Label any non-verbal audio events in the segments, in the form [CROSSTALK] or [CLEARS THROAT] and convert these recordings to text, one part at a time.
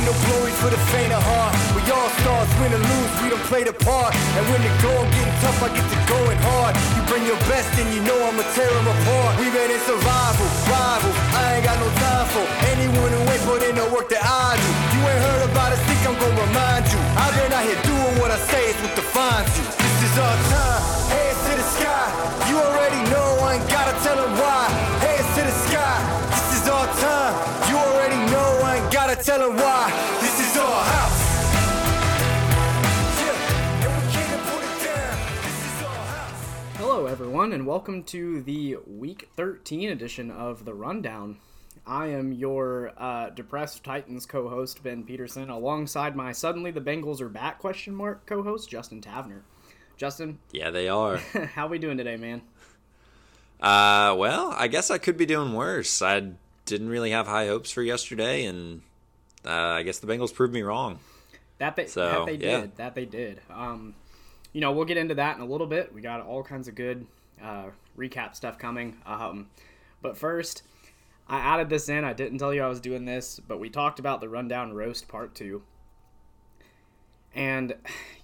Ain't no glory for the faint of heart. We all stars, win or lose, we don't play the part. And when the going getting tough, I get to going hard. You bring your best and you know I'ma tear them apart. We ready survival, rival. I ain't got no time for anyone who ain't put in the work that I do. You ain't heard about it, think I'm gonna remind you. I've been out here doing what I say, it's what defines you. This is our time, tell them why. This is our house. Yeah, and we came to put it down. This is our house. Hello, everyone, and welcome to the Week 13 edition of The Rundown. I am your uh, depressed Titans co-host Ben Peterson, alongside my "Suddenly the Bengals are back?" question mark co-host Justin Tavner. Justin, Yeah, they are. [LAUGHS] how we doing today, man? uh, well, I guess I could be doing worse. I didn't really have high hopes for yesterday, and uh, I guess the Bengals proved me wrong. That they So, that they yeah. did. That they did. Um, you know, we'll get into that in a little bit. We got all kinds of good uh, recap stuff coming. Um, but first, I added this in. I didn't tell you I was doing this, but we talked about the rundown roast part two. And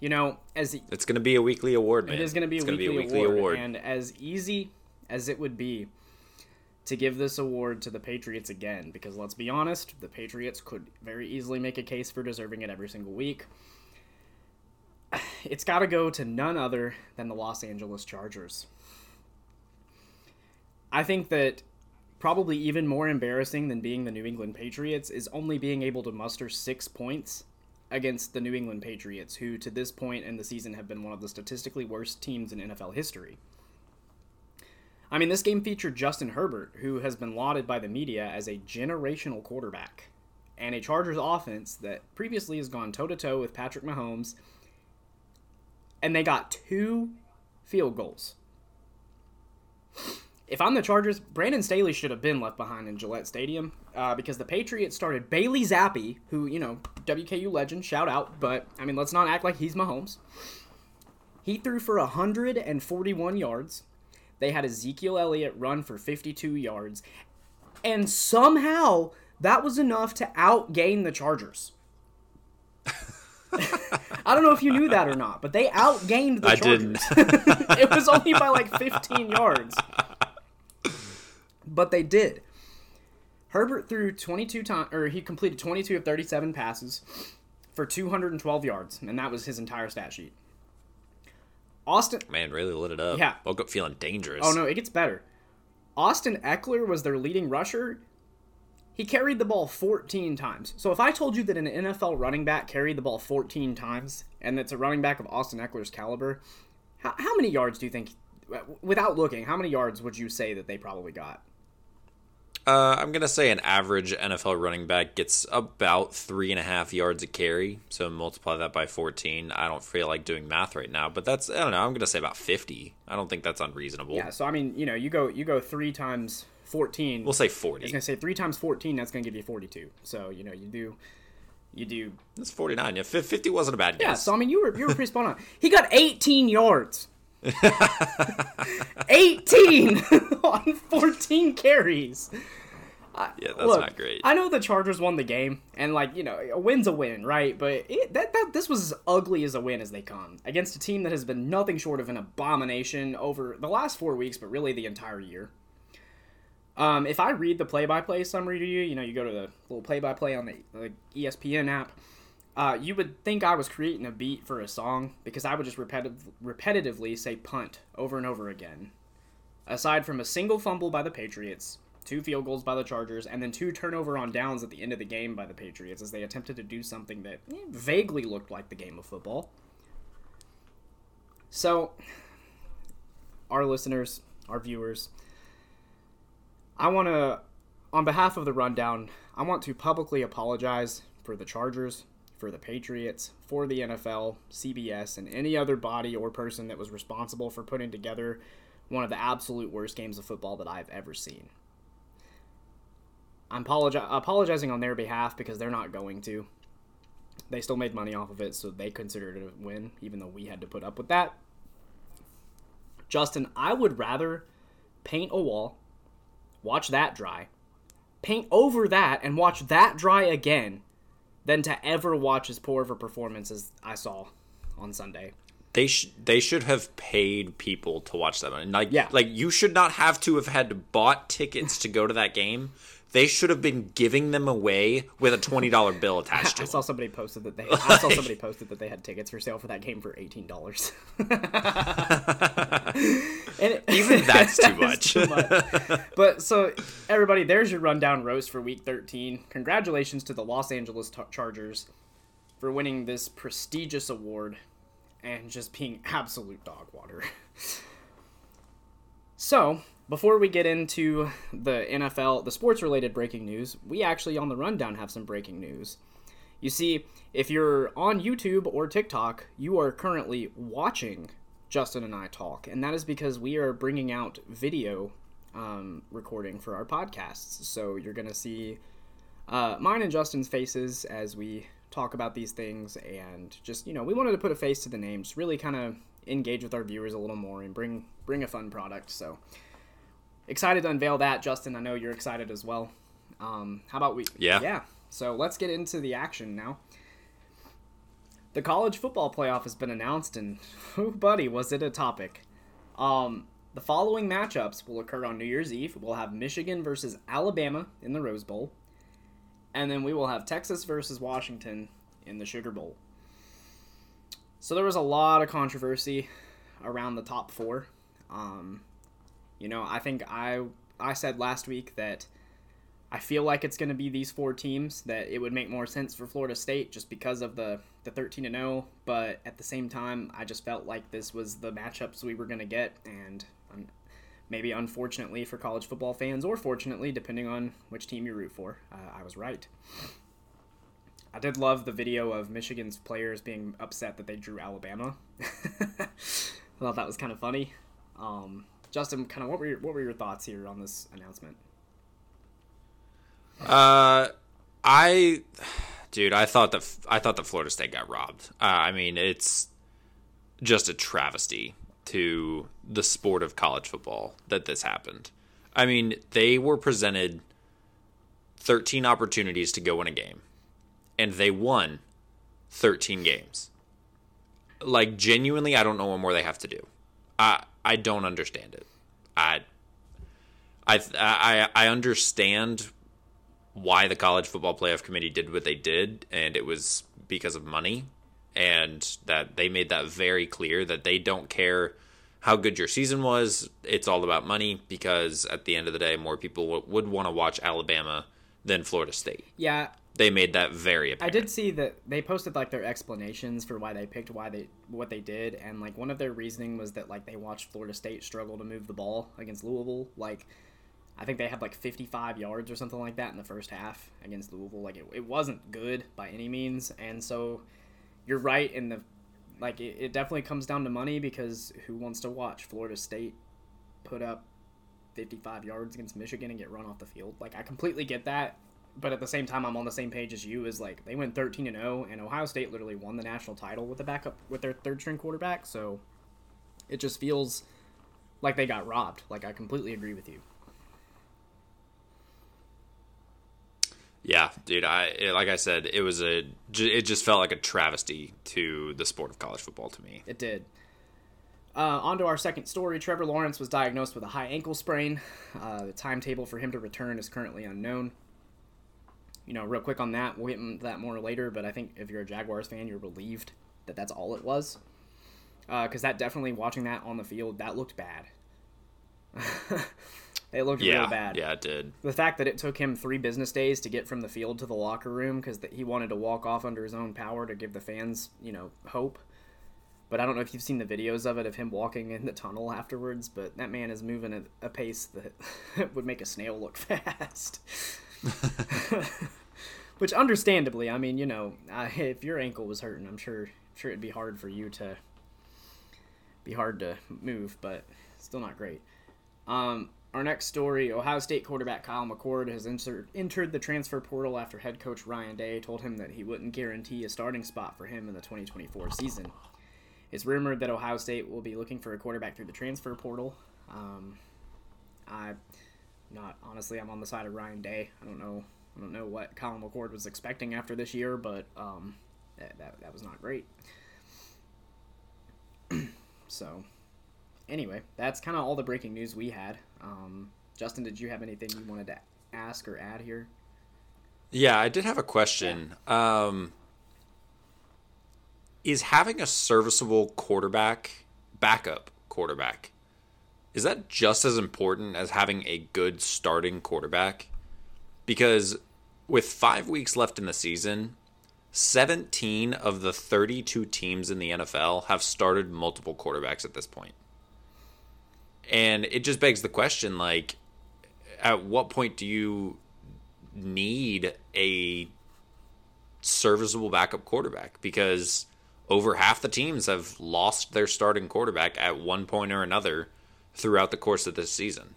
you know, as It's going to be a weekly award, man. it is going to be, a weekly, award, and as easy as it would be to give this award to the Patriots again, because let's be honest, the Patriots could very easily make a case for deserving it every single week. [SIGHS] It's got to go to none other than the Los Angeles Chargers. I think that probably even more embarrassing than being the New England Patriots is only being able to muster six points against the New England Patriots, who to this point in the season have been one of the statistically worst teams in NFL history. I mean, this game featured Justin Herbert, who has been lauded by the media as a generational quarterback, and a Chargers offense that previously has gone toe to toe with Patrick Mahomes, and they got two field goals. If I'm the Chargers, Brandon Staley should have been left behind in Gillette Stadium uh, because the Patriots started Bailey Zappe, who, you know, WKU legend, shout out, but I mean, let's not act like he's Mahomes. He threw for 141 yards. They had Ezekiel Elliott run for 52 yards. And somehow that was enough to outgain the Chargers. I don't know if you knew that or not, but they outgained the I Chargers. didn't. [LAUGHS] it was only by like 15 yards. But they did. Herbert threw 22 times, or he completed 22 of 37 passes for 212 yards, and that was his entire stat sheet. Austin, Man, really lit it up. Yeah. Woke up feeling dangerous. oh no, it gets better. Austin Ekeler was their leading rusher. He carried the ball 14 times. So if I told you that an NFL running back carried the ball 14 times, and it's a running back of Austin Ekeler's caliber, how, how many yards do you think, without looking, how many yards would you say that they probably got? Uh, I'm going to say an average NFL running back gets about three and a half yards a carry. So multiply that by 14. I don't feel like doing math right now, but that's, I don't know, I'm going to say about 50. I don't think that's unreasonable. Yeah, so I mean, you know, you go you go three times 14. We'll say 40. I was gonna say three times 14. That's gonna give you 42. So you know, you do, you do. That's 49. Yeah, 50 wasn't a bad guess. Yeah. So I mean, you were you were pretty spot on. He got 18 yards. 18 [LAUGHS] on 14 carries. yeah, that's Look, not great. I know the Chargers won the game, and like you know, a win's a win, right? But it, that that this was as ugly as a win as they come against a team that has been nothing short of an abomination over the last four weeks, but really the entire year. Um, if I read the play-by-play summary to you, you know, you go to the little play-by-play on the, the ESPN app. Uh, you would think I was creating a beat for a song because I would just repetitive, repetitively say punt over and over again. Aside from a single fumble by the Patriots, two field goals by the Chargers, and then two turnover on downs at the end of the game by the Patriots as they attempted to do something that eh, vaguely looked like the game of football. So, our listeners, our viewers, I want to, on behalf of the rundown, I want to publicly apologize for the Chargers, for the Patriots, for the NFL, CBS, and any other body or person that was responsible for putting together one of the absolute worst games of football that I've ever seen. I'm apologi- apologizing on their behalf because they're not going to. They still made money off of it, so they considered it a win, even though we had to put up with that. Justin, I would rather paint a wall, watch that dry, paint over that, and watch that dry again than to ever watch as poor of a performance as I saw on Sunday. They sh- they should have paid people to watch that. Like Yeah. like you should not have to have had to bought tickets to go to that game. They should have been giving them away with a twenty dollar [LAUGHS] bill attached to I it. saw somebody posted that they. I saw somebody posted that they had tickets for sale for that game for eighteen dollars. [LAUGHS] Even [LAUGHS] that's too That is much. But so everybody, there's your rundown roast for Week 13. Congratulations to the Los Angeles Tar- Chargers for winning this prestigious award and just being absolute dog water. so before we get into the NFL, the sports-related breaking news, we actually on the rundown have some breaking news. You see, if you're on YouTube or TikTok, you are currently watching Justin and I talk, and that is because we are bringing out video um, recording for our podcasts. So you're going to see uh, mine and Justin's faces as we talk about these things, and just you know, we wanted to put a face to the names, really kind of engage with our viewers a little more and bring bring a fun product. So excited to unveil that, Justin. I know you're excited as well. Um, how about we? Yeah. Yeah. So let's get into the action now. The college football playoff has been announced, and [LAUGHS] oh, buddy, was it a topic? Um, the following matchups will occur on New Year's Eve. We'll have Michigan versus Alabama in the Rose Bowl, and then we will have Texas versus Washington in the Sugar Bowl. So there was a lot of controversy around the top four. Um, you know, I think I I said last week that I feel like it's going to be these four teams that it would make more sense for Florida State just because of the the 13 and 0, but at the same time I just felt like this was the matchups we were going to get and maybe unfortunately for college football fans or fortunately depending on which team you root for, uh, I was right. I did love the video of Michigan's players being upset that they drew Alabama. [LAUGHS] I thought that was kind of funny. Um, Justin, kind of what were your, what were your thoughts here on this announcement? Uh, I, dude, I thought that I thought that Florida State got robbed. Uh, I mean, it's just a travesty to the sport of college football that this happened. I mean, they were presented 13 opportunities to go win a game, and they won 13 games. Like genuinely, I don't know what more they have to do. I I don't understand it. I I I I understand why the college football playoff committee did what they did and it was because of money and that they made that very clear that they don't care how good your season was it's all about money because at the end of the day more people w- would want to watch Alabama than Florida State Yeah, they made that very apparent. I did see that they posted like their explanations for why they picked why they what they did, and like one of their reasoning was that like they watched Florida State struggle to move the ball against Louisville. Like, I think they had like 55 yards or something like that in the first half against Louisville. Like, it, it wasn't good by any means, and so you're right in the like it, it definitely comes down to money because who wants to watch Florida State put up 55 yards against Michigan and get run off the field? Like, I completely get that but at the same time, I'm on the same page as you. Is like they went 13 and 0, and Ohio State literally won the national title with a backup with their third string quarterback. So it just feels like they got robbed. Like I completely agree with you. yeah dude I it- like I said it was a. it just felt like a travesty to the sport of college football to me It did. Uh, on to our second story. Trevor Lawrence was diagnosed with a high ankle sprain. Uh, the timetable for him to return is currently unknown. You know, real quick on that, we'll get into that more later, but I think if you're a Jaguars fan, you're relieved that that's all it was. Uh, because that definitely, watching that on the field, that looked bad. [LAUGHS] it looked yeah real bad. yeah it did The fact that it took him three business days to get from the field to the locker room because he wanted to walk off under his own power to give the fans, you know, hope. But I don't know if you've seen the videos of it of him walking in the tunnel afterwards. But that man is moving at a pace that [LAUGHS] would make a snail look [LAUGHS] fast. [LAUGHS] Which, understandably, I mean, you know, uh, if your ankle was hurting, I'm sure, sure it'd be hard for you to be hard to move, but still not great. Um, our next story Ohio State quarterback Kyle McCord has entered, entered the transfer portal after head coach Ryan Day told him that he wouldn't guarantee a starting spot for him in the 2024 season. It's rumored that Ohio State will be looking for a quarterback through the transfer portal. Um, I, not honestly, I'm on the side of Ryan Day. I don't know I don't know what Colin McCord was expecting after this year, but um, that, that, that was not great. [CLEARS THROAT] so, anyway, that's kind of all the breaking news we had. Um, Justin, did you have anything you wanted to ask or add here? Yeah, I did have a question. Um, is having a serviceable quarterback, backup quarterback, is that just as important as having a good starting quarterback? Because with five weeks left in the season, 17 of the 32 teams in the NFL have started multiple quarterbacks at this point. And it just begs the question like, at what point do you need a serviceable backup quarterback? Because over half the teams have lost their starting quarterback at one point or another throughout the course of this season.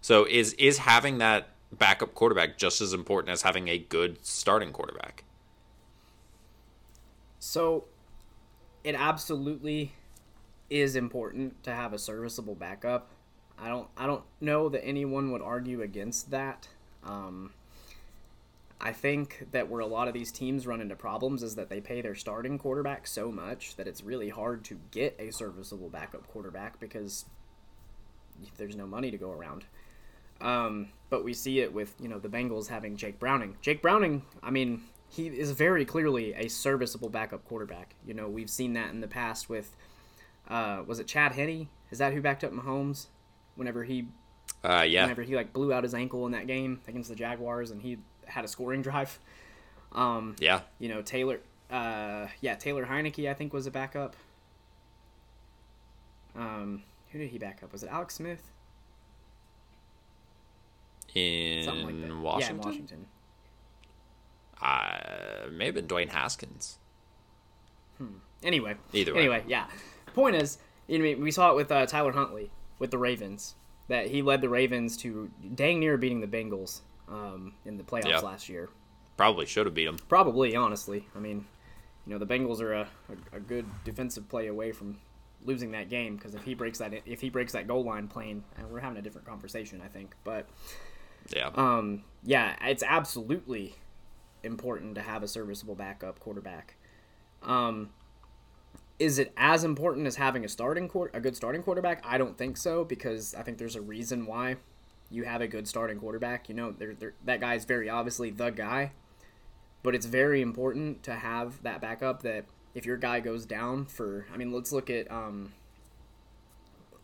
So is is having that backup quarterback just as important as having a good starting quarterback? So it absolutely is important to have a serviceable backup. I don't I don't know that anyone would argue against that. Um, I think that where a lot of these teams run into problems is that they pay their starting quarterback so much that it's really hard to get a serviceable backup quarterback because there's no money to go around. Um, but we see it with you know the Bengals having Jake Browning. Jake Browning, I mean, he is very clearly a serviceable backup quarterback. You know, we've seen that in the past with uh, was it Chad Henne? Is that who backed up Mahomes whenever he uh, yeah. whenever he like blew out his ankle in that game against the Jaguars and he had a scoring [LAUGHS] drive. Um, yeah. You know, Taylor uh, yeah, Taylor Heinicke I think was a backup. Um, who did he back up? Was it Alex Smith? In Something like that. Washington? Yeah, in Washington. Uh, maybe Dwayne Haskins. Hmm. Anyway. Either way. Anyway, yeah. Point is, you know, we saw it with uh, Tyler Huntley with the Ravens that he led the Ravens to dang near beating the Bengals um, in the playoffs Yeah. last year. Probably should have beat them. Probably, honestly. I mean, you know, the Bengals are a, a, a good defensive play away from losing that game because if he breaks that if he breaks that goal line plane, and we're having a different conversation, I think. But Yeah. um, yeah, it's absolutely important to have a serviceable backup quarterback. Um, is it as important as having a starting quar- a good starting quarterback? I don't think so because I think there's a reason why you have a good starting quarterback. You know, there there- that guy is very obviously the guy, but it's very important to have that backup. That if your guy goes down for, I mean, let's look at um,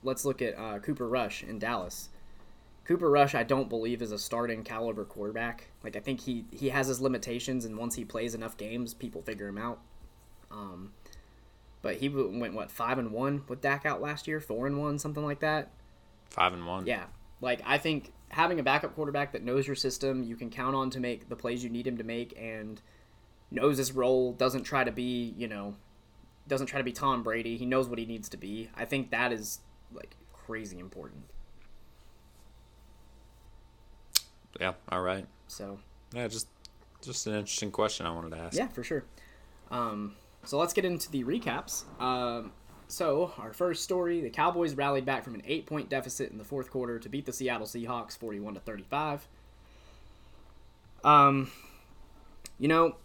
let's look at uh, Cooper Rush in Dallas. Cooper Rush, I don't believe is a starting caliber quarterback. Like I think he he has his limitations, and once he plays enough games, people figure him out. Um, but he went what five and one with Dak out last year, four and one, something like that. Five and one. Yeah, like I think having a backup quarterback that knows your system, you can count on to make the plays you need him to make, and knows his role, doesn't try to be you know, doesn't try to be Tom Brady. He knows what he needs to be. I think that is like crazy important. Yeah. All right. So Yeah. Just, just an interesting question I wanted to ask. Yeah, for sure. Um, so let's get into the recaps. Um, so our first story: the Cowboys rallied back from an eight-point deficit in the fourth quarter to beat the Seattle Seahawks, forty-one to thirty-five. Um, you know,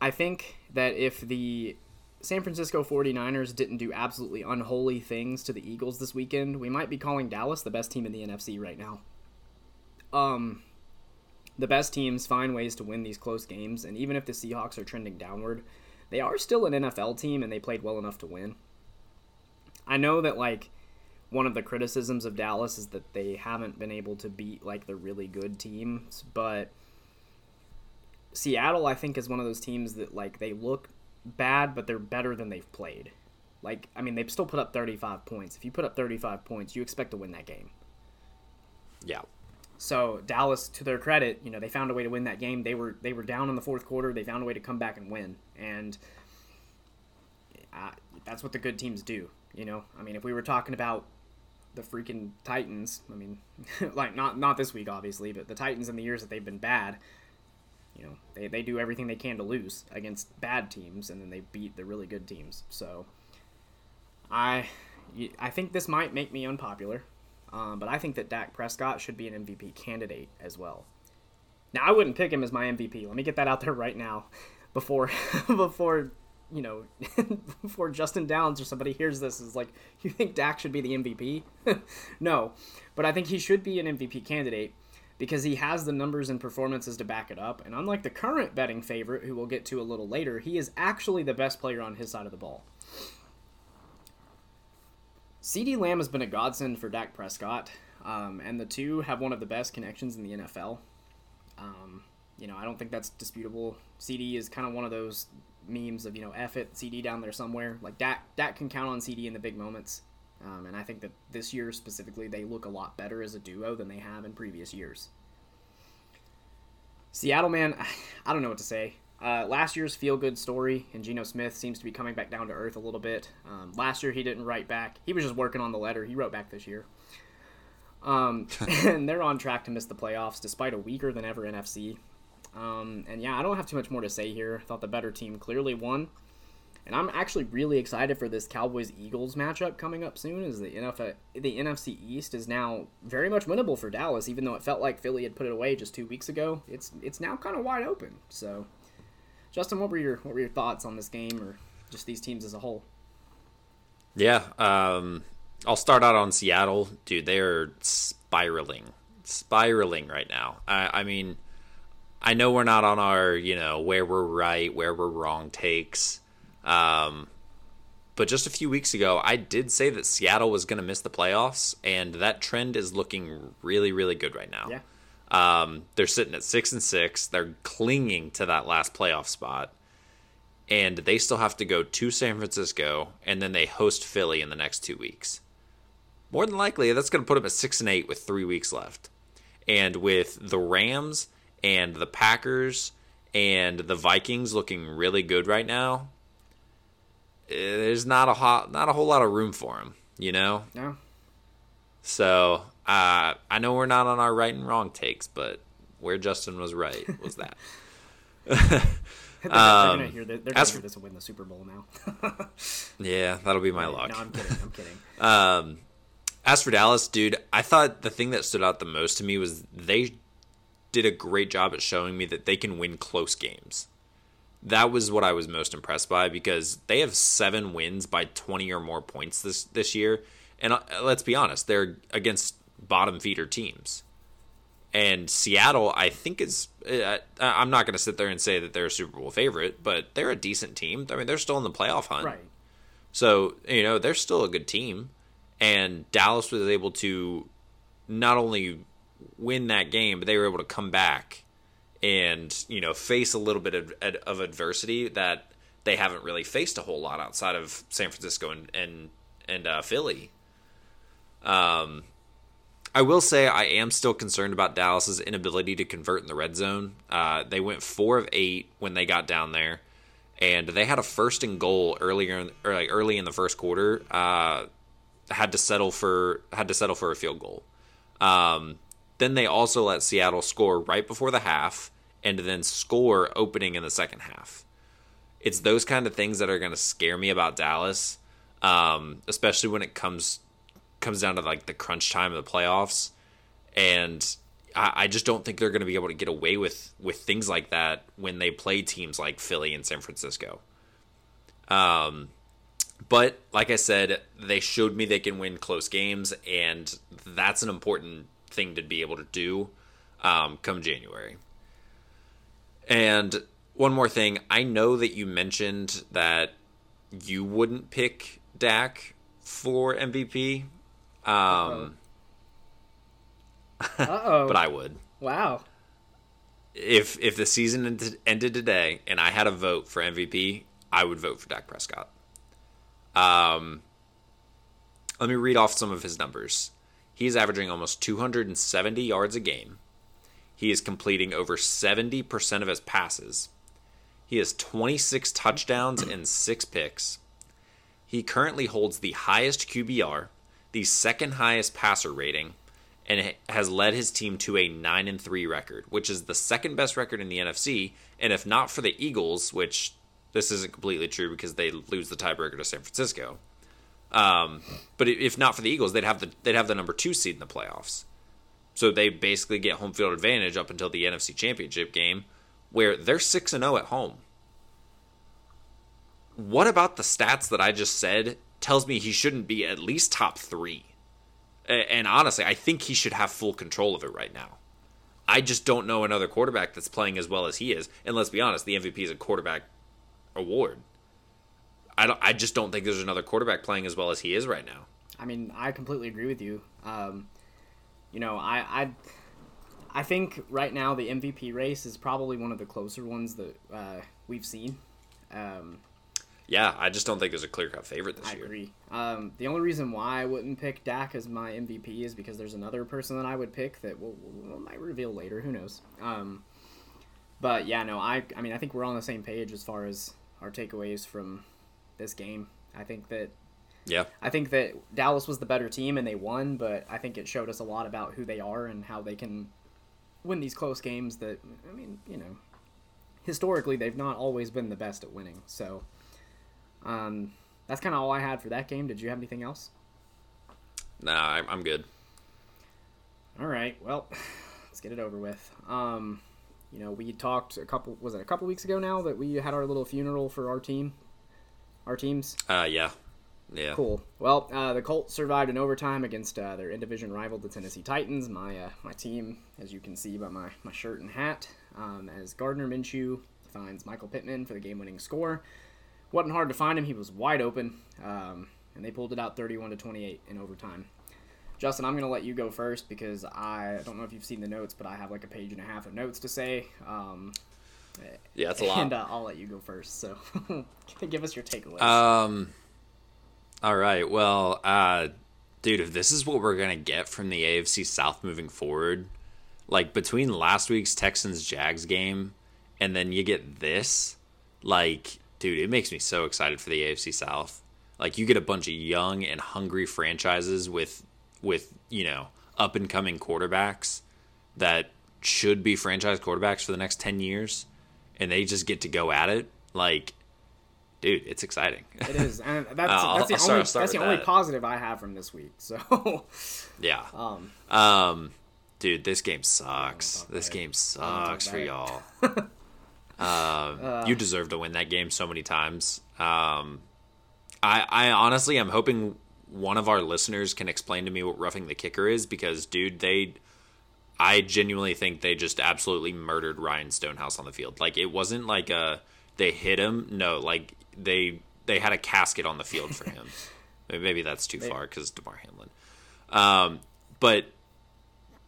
I think that if the San Francisco 49ers didn't do absolutely unholy things to the Eagles this weekend, we might be calling Dallas the best team in the NFC right now. Um, the best teams find ways to win these close games, and even if the Seahawks are trending downward, they are still an NFL team and they played well enough to win. I know that like one of the criticisms of Dallas is that they haven't been able to beat like the really good teams, but Seattle I think is one of those teams that like they look bad but they're better than they've played. Like I mean they've still put up 35 points. If you put up 35 points, you expect to win that game. Yeah. So Dallas, to their credit, you know they found a way to win that game. They were they were down in the fourth quarter. They found a way to come back and win, and uh, that's what the good teams do. You know, I mean, if we were talking about the freaking Titans, I mean, [LAUGHS] like not not this week obviously, but the Titans in the years that they've been bad, you know, they they do everything they can to lose against bad teams, and then they beat the really good teams. So I I think this might make me unpopular. Um, but I think that Dak Prescott should be an MVP candidate as well. Now I wouldn't pick him as my MVP. Let me get that out there right now, [LAUGHS] before [LAUGHS] before you know [LAUGHS] before Justin Downs or somebody hears this is like you think Dak should be the MVP? no, but I think he should be an MVP candidate because he has the numbers and performances to back it up. And unlike the current betting favorite, who we'll get to a little later, he is actually the best player on his side of the ball. CeeDee Lamb has been a godsend for Dak Prescott, um, and the two have one of the best connections in the NFL. Um, you know, I don't think that's disputable. CeeDee is kind of one of those memes of you know, F it, CeeDee down there somewhere. Like Dak, Dak can count on CeeDee in the big moments, um, and I think that this year specifically, they look a lot better as a duo than they have in previous years. Seattle, man, [SIGHS] I don't know what to say. Uh, last year's feel good story, and Geno Smith seems to be coming back down to earth a little bit. Um, last year, he didn't write back. He was just working on the letter. He wrote back this year. Um, and [LAUGHS] [LAUGHS] they're on track to miss the playoffs despite a weaker than ever NFC. Um, and yeah, I don't have too much more to say here. I thought the better team clearly won. And I'm actually really excited for this Cowboys Eagles matchup coming up soon. As the NFL, the NFC East is now very much winnable for Dallas, even though it felt like Philly had put it away just two weeks ago. It's it's now kind of wide open. So Justin, what were your what were your thoughts on this game or just these teams as a whole? Yeah, um, I'll start out on Seattle, dude. They're spiraling, spiraling right now. I, I mean, I know we're not on our you know where we're right, where we're wrong takes. Um, but just a few weeks ago, I did say that Seattle was going to miss the playoffs, and that trend is looking really, really good right now. Yeah. Um, they're sitting at six and six. They're clinging to that last playoff spot, and they still have to go to San Francisco, and then they host Philly in the next two weeks. More than likely, that's going to put them at six and eight with three weeks left, and with the Rams and the Packers and the Vikings looking really good right now. There's not a hot, not a whole lot of room for him, you know. No. So uh, I know we're not on our right and wrong takes, but where Justin was right was that. [LAUGHS] they're, um, gonna hear, they're gonna hear this and win the Super Bowl now. [LAUGHS] yeah, that'll be my luck. No, I'm kidding. I'm kidding. [LAUGHS] um, as for Dallas, dude, I thought the thing that stood out the most to me was they did a great job at showing me that they can win close games. That was what I was most impressed by because they have seven wins by 20 or more points this this year, and uh, let's be honest, they're against bottom feeder teams. And Seattle, I think is uh, I'm not going to sit there and say that they're a Super Bowl favorite, but they're a decent team. I mean, they're still in the playoff hunt. Right. So, you know, they're still a good team. And Dallas was able to not only win that game, but they were able to come back and, you know, face a little bit of, of adversity that they haven't really faced a whole lot outside of San Francisco and and, and uh, Philly. Um, I will say I am still concerned about Dallas's inability to convert in the red zone. Uh, they went four of eight when they got down there, and they had a first and goal earlier, in, like early in the first quarter. Uh, had to settle for had to settle for a field goal. Um, then they also let Seattle score right before the half, and then score opening in the second half. It's those kind of things that are going to scare me about Dallas, um, especially when it comes comes down to like the crunch time of the playoffs, and I, I just don't think they're going to be able to get away with with things like that when they play teams like Philly and San Francisco. Um, but like I said, they showed me they can win close games, and that's an important thing to be able to do um, come January. And one more thing, I know that you mentioned that you wouldn't pick Dak for MVP. Um, [LAUGHS] Uh-oh. but I would. Wow. If if the season ended, ended today and I had a vote for MVP, I would vote for Dak Prescott. Um, let me read off some of his numbers. He's averaging almost 270 yards a game. He is completing over 70% of his passes. He has 26 touchdowns and 6 picks. He currently holds the highest QBR, the second highest passer rating, and has led his team to a 9 and 3 record, which is the second best record in the NFC, and if not for the Eagles, which this isn't completely true because they lose the tiebreaker to San Francisco. Um, but if not for the Eagles, they'd have the they'd have the number two seed in the playoffs. So they basically get home field advantage up until the NFC Championship game, where they're 6 and 0 at home. What about the stats that I just said tells me he shouldn't be at least top 3? And honestly, I think he should have full control of it right now. I just don't know another quarterback that's playing as well as he is. And let's be honest, the MVP is a quarterback award. I don't. I just don't think there's another quarterback playing as well as he is right now. I mean, I completely agree with you. Um, you know, I, I, I think right now the MVP race is probably one of the closer ones that uh, we've seen. Um, yeah, I just don't think there's a clear cut favorite this I year. agree. Um, the only reason why I wouldn't pick Dak as my MVP is because there's another person that I would pick that we'll, we'll might reveal later. Who knows? Um, but yeah, no, I I mean I think we're on the same page as far as our takeaways from this game. I think that Yeah, I think that Dallas was the better team and they won, but I think it showed us a lot about who they are and how they can win these close games that I mean, you know, historically they've not always been the best at winning. So um that's kind of all I had for that game. Did you have anything else? nah, I'm, I'm good. All right. Well, [SIGHS] let's get it over with. Um you know, we talked a couple was it a couple weeks ago now that we had our little funeral for our team. Our teams. Uh, yeah, yeah. Cool. Well, uh, the Colts survived in overtime against uh, their in-division rival, the Tennessee Titans. My uh, my team, as you can see by my, my shirt and hat, um, as Gardner Minshew finds Michael Pittman for the game-winning score. wasn't hard to find him; he was wide open, um, and they pulled it out 31 to 28 in overtime. Justin, I'm going to let you go first because I don't know if you've seen the notes, but I have like a page and a half of notes to say. Um, Yeah, it's a lot. and uh, I'll let you go first. So, [LAUGHS] give us your takeaways. Um. All right. Well, uh, dude, if this is what we're gonna get from the AFC South moving forward, like between last week's Texans Jags game and then you get this, like, dude, it makes me so excited for the AFC South. Like, you get a bunch of young and hungry franchises with, with you know, up and coming quarterbacks that should be franchise quarterbacks for the next ten years, and they just get to go at it. Like, dude, it's exciting. It is, and [LAUGHS] that's I'll- that's the I'll only start that's the only that. positive I have from this week. So, [LAUGHS] Yeah. um, Um, dude, this game sucks. This game sucks for y'all. um, [LAUGHS] you deserve to win that game so many times. Um, I, I honestly, I'm hoping one of our listeners can explain to me what roughing the kicker is because, dude, they, I genuinely think they just absolutely murdered Ryan Stonehouse on the field. Like it wasn't like a they hit him. No, like they they had a casket on the field for him. [LAUGHS] Maybe that's too far because Damar Hamlin. Um, but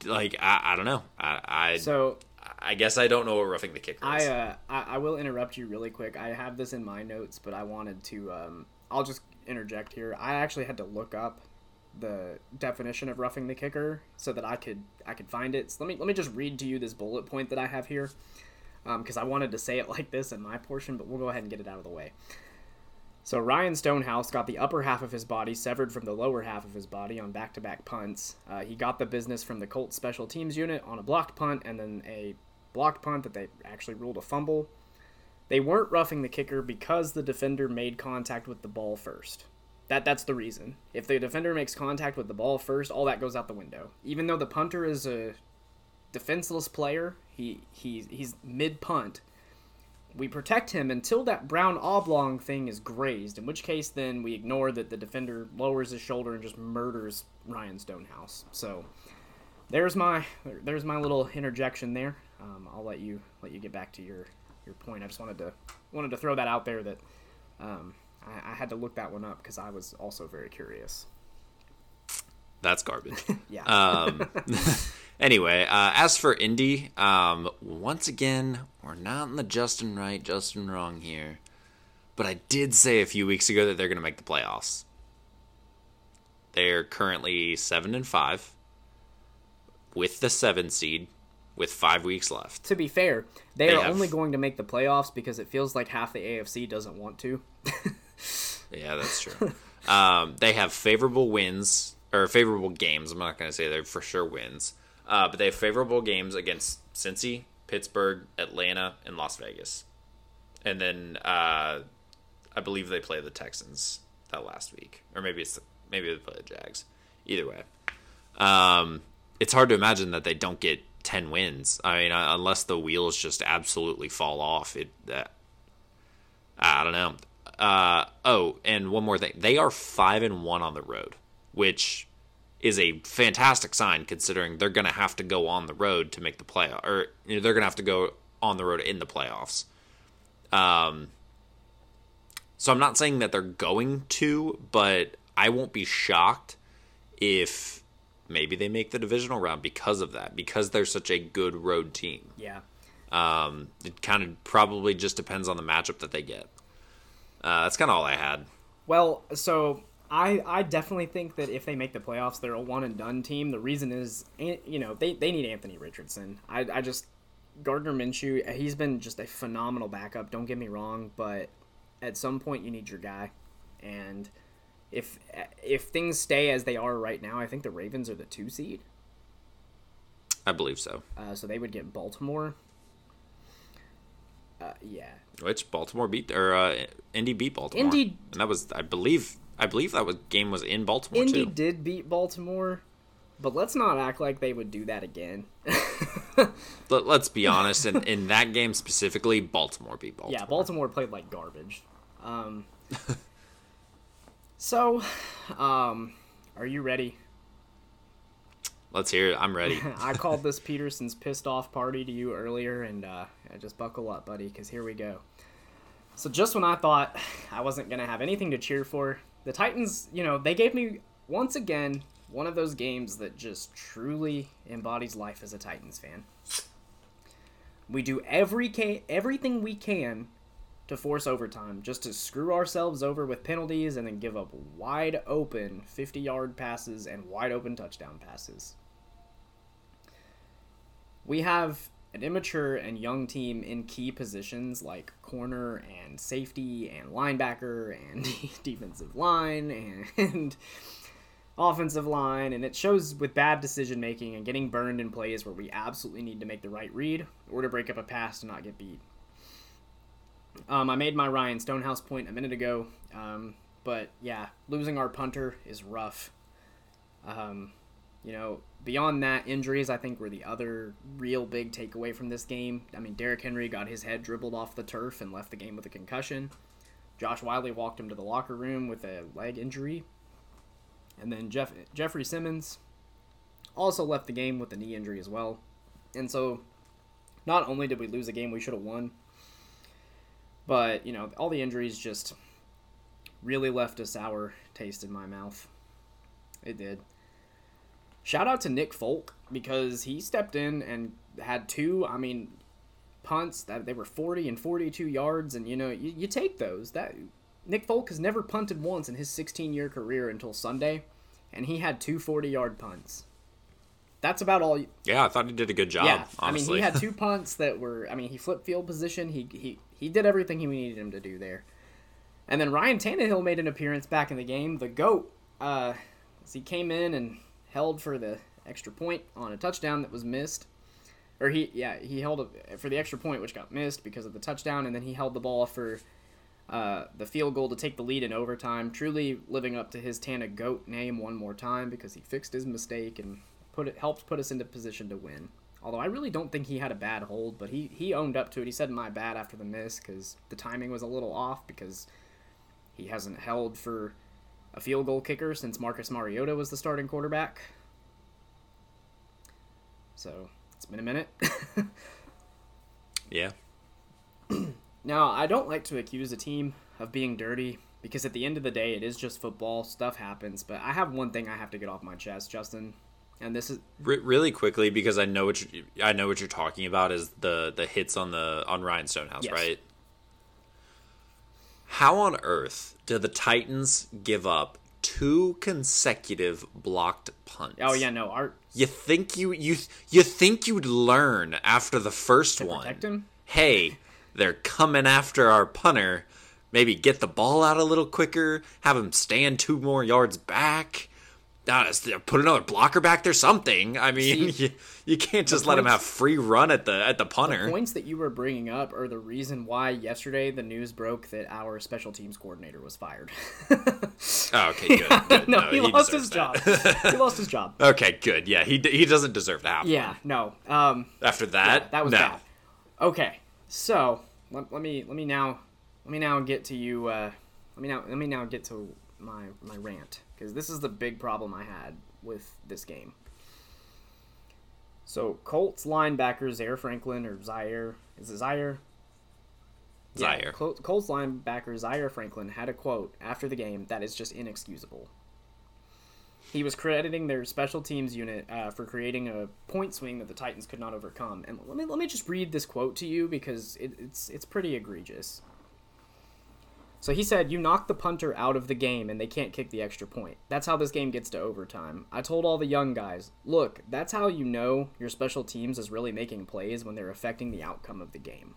like I, I don't know. I I, so I guess I don't know what roughing the kicker is. I, uh, I I will interrupt you really quick. I have this in my notes, but I wanted to. Um, I'll just interject here. I actually had to look up the definition of roughing the kicker so that I could I could find it. So let me let me just read to you this bullet point that I have here because I wanted to say it [LAUGHS] like this in my portion, but we'll go ahead and get it out of the way. So Ryan Stonehouse got the upper half of his body severed from the lower half of his body on back-to-back punts. Uh, he got the business from the Colts special teams unit on a blocked punt and then a blocked punt that they actually ruled a fumble. They weren't roughing the kicker because the defender made contact with the ball first. That that's the reason. If the defender makes contact with the ball first, all that goes out the window. Even though the punter is a defenseless player, he he he's mid punt. We protect him until that brown oblong thing is grazed, in which case then we ignore that the defender lowers his shoulder and just murders Ryan Stonehouse. So there's my there's my little interjection there. Um, I'll let you let you get back to your your point. I just wanted to wanted to throw that out there that um, I, I had to look that one up because I was also very curious. That's garbage. [LAUGHS] Yeah. Um, [LAUGHS] anyway, uh, as for Indy, um, once again, we're not in the Justin right, Justin wrong here. But I did say a few weeks ago that they're going to make the playoffs. They're currently seven and five, with the seven seed, with five weeks left. to be fair, they, They are have- only going to make the playoffs because it feels like half the AFC doesn't want to. [LAUGHS] Yeah, that's true. [LAUGHS] um, they have favorable wins or favorable games. I'm not going to say they're for sure wins, uh, but they have favorable games against Cincy, Pittsburgh, Atlanta, and Las Vegas. And then uh, I believe they play the Texans that last week, or maybe it's maybe they play the Jags. Either way, um, it's hard to imagine that they don't get 10 wins. I mean, uh, unless the wheels just absolutely fall off. It uh, I don't know. Uh, oh, and one more thing. They are 5 and 1 on the road, which is a fantastic sign considering they're going to have to go on the road to make the playoff or you know, they're going to have to go on the road in the playoffs. Um so I'm not saying that they're going to, but I won't be shocked if maybe they make the divisional round because of that, because they're such a good road team. Yeah. Um, it kind of probably just depends on the matchup that they get. Uh, that's kind of all I had. Well, so I I definitely think that if they make the playoffs, they're a one and done team. The reason is, you know, they, they need Anthony Richardson. I, I just Gardner Minshew, he's been just a phenomenal backup. Don't get me wrong, but at some point you need your guy, and if if things stay as they are right now, I think the Ravens are the two seed. I believe so. Uh, so they would get Baltimore. Uh, yeah. Which Baltimore beat or uh, Indy beat Baltimore. Indy, and that was I believe I believe that was game was in Baltimore Indy too. did beat Baltimore, but let's not act like they would do that again. [LAUGHS] Let, us be honest. In, in that game specifically, Baltimore beat Baltimore. Yeah, Baltimore played like garbage. Um, [LAUGHS] so, um, are you ready? Let's hear it. I'm ready. [LAUGHS] I called this Peterson's pissed off party to you earlier, and uh, just buckle up, buddy, because here we go. So just when I thought I wasn't gonna have anything to cheer for, the Titans, you know, they gave me once again one of those games that just truly embodies life as a Titans fan. We do every ca- everything we can to force overtime, just to screw ourselves over with penalties and then give up wide open 50 yard passes and wide open touchdown passes. We have an immature and young team in key positions like corner and safety and linebacker and [LAUGHS] defensive line and, offensive line, and it shows with bad decision making and getting burned in plays where we absolutely need to make the right read or to break up a pass to not get beat. Um, I made my Ryan Stonehouse point a minute ago, um, but yeah, losing our punter is rough. Um, you know, beyond that, injuries I think were the other real big takeaway from this game. I mean, Derrick Henry got his head dribbled off the turf and left the game with a concussion. Josh Wiley walked him to the locker room with a leg injury. And then Jeff Jeffrey Simmons also left the game with a knee injury as well. And so not only did we lose a game we should have won, but, you know, all the injuries just really left a sour taste in my mouth. It did. Shout out to Nick Folk because he stepped in and had two, I mean, punts that they were 40 and 42 yards and you know, you, you take those. That Nick Folk has never punted once in his 16-year career until Sunday, and he had two 40-yard punts. That's about all. You, yeah, I thought he did a good job. Yeah, honestly. I mean, he had two [LAUGHS] punts that were. I mean, he flipped field position. He he he did everything he needed him to do there. And then Ryan Tannehill made an appearance back in the game. The goat, uh, he came in and held for the extra point on a touchdown that was missed. Or he, yeah, he held it for the extra point, which got missed because of the touchdown, and then he held the ball for uh, the field goal to take the lead in overtime. Truly living up to his Tana Goat name one more time because he fixed his mistake and put it helped put us into position to win. Although I really don't think he had a bad hold, but he he owned up to it. He said my bad after the miss because the timing was a little off because he hasn't held for a field goal kicker since Marcus Mariota was the starting quarterback. So it's been a minute. yeah. [CLEARS THROAT] now I don't like to accuse a team of being dirty because at the end of the day it is just football. Stuff happens, but I have one thing I have to get off my chest, Justin and this is Re- really quickly because I know what you, I know what you're talking about is the the hits on the on Ryan Stonehouse, yes. right? How on earth did the Titans give up two consecutive blocked punts? Oh yeah, no, art. You think you you you think you'd learn after the first one? Hey, they're coming after our punter. Maybe get the ball out a little quicker. Have him stand two more yards back put another blocker back there, something. I mean, See, [LAUGHS] you, you can't just let him have free run at the at the punter. points that you were bringing up are the reason why yesterday the news broke that our special teams coordinator was fired. [LAUGHS] oh, okay, good. [LAUGHS] good. no, he, lost his deserves job. he lost his job. okay, good. Yeah, he he doesn't deserve to have Yeah, no. Um, After that, that was no. bad. Okay, so let, let me let me now let me now get to you. Uh, let me now let me now get to my my rant because this is the big problem I had with this game. So Colts linebacker Zaire Franklin or Zaire is it Zaire? Yeah, Zaire. Col- Colts linebacker Zaire Franklin had a quote after the game that is just inexcusable. He was crediting their special teams unit uh, for creating a point swing that the Titans could not overcome. And let me let me just read this quote to you because it, it's it's pretty egregious. So he said, "You knock the punter out of the game, and they can't kick the extra point. That's how this game gets to overtime. I told all the young guys, look, that's how you know your special teams is really making plays when they're affecting the outcome of the game."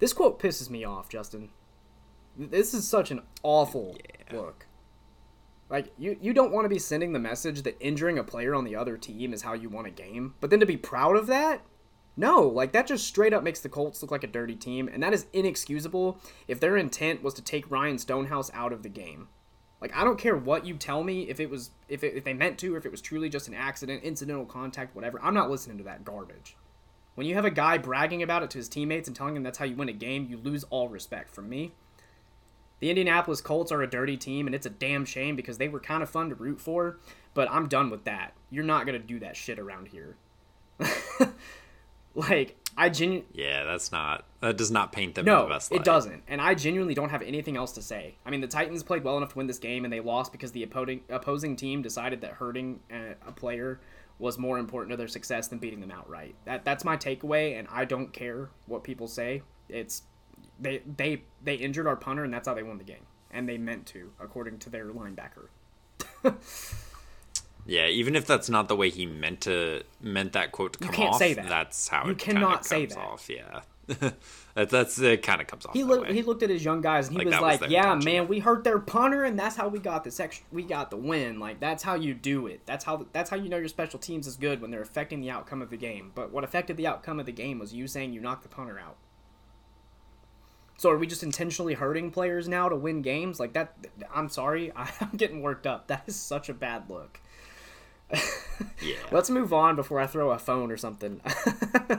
This quote pisses me off, Justin. This is such an awful look. Like you, you don't want to be sending the message that injuring a player on the other team is how you won a game, but then to be proud of that, no, like that just straight up makes the Colts look like a dirty team, and that is inexcusable if their intent was to take Ryan Stonehouse out of the game. Like I don't care what you tell me if it was if it, if they meant to or if it was truly just an accident, incidental contact, whatever. I'm not listening to that garbage. When you have a guy bragging about it to his teammates and telling him that's how you win a game, you lose all respect from me. The Indianapolis Colts are a dirty team, and it's a damn shame because they were kind of fun to root for, but I'm done with that. You're not going to do that shit around here. [LAUGHS] like, I genuinely. Yeah, that's not. That does not paint them in No, the best it doesn't. And I genuinely don't have anything else to say. I mean, the Titans played well enough to win this game, and they lost because the opposing, opposing team decided that hurting a, a player was more important to their success than beating them outright. That that's my takeaway, and I don't care what people say. It's they they they injured our punter, and that's how they won the game, and they meant to, according to their linebacker. [LAUGHS] Yeah, even if that's not the way he meant to meant that quote to come you can't off, say that. that's how You it cannot say comes that. off. Yeah, [LAUGHS] that, that's it. Kind of comes off. He looked he looked at his young guys and he Like, was like, "Yeah, intention. man, we hurt their punter, and that's how we got this extra. We got the win. Like that's how you do it. That's how that's how you know your special teams is good when they're affecting the outcome of the game. But what affected the outcome of the game was you saying you knocked the punter out. So are we just intentionally hurting players now to win games? Like that? I'm sorry, [LAUGHS] I'm getting worked up. That is such a bad look. Yeah. Let's move on before I throw a phone or something.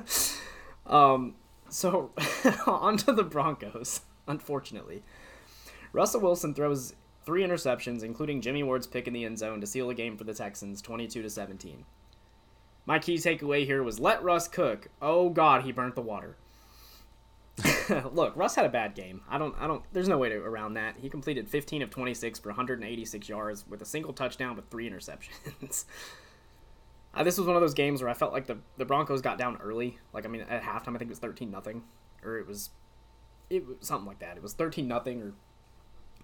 [LAUGHS] um, so [LAUGHS] on to the Broncos. Unfortunately, Russell Wilson throws three interceptions, including Jimmy Ward's pick in the end zone to seal the game for the Texans, twenty-two to seventeen. My key takeaway here was let Russ cook. Oh God, he burnt the water. [LAUGHS] Look, Russ had a bad game. I don't, I don't. There's no way to around that. He completed 15 of 26 for 186 yards with a single touchdown with three interceptions. [LAUGHS] Uh, this was one of those games where I felt like the, the Broncos got down early. Like I mean, at halftime, I think it was thirteen nothing, or it was, it was something like that. It was thirteen nothing or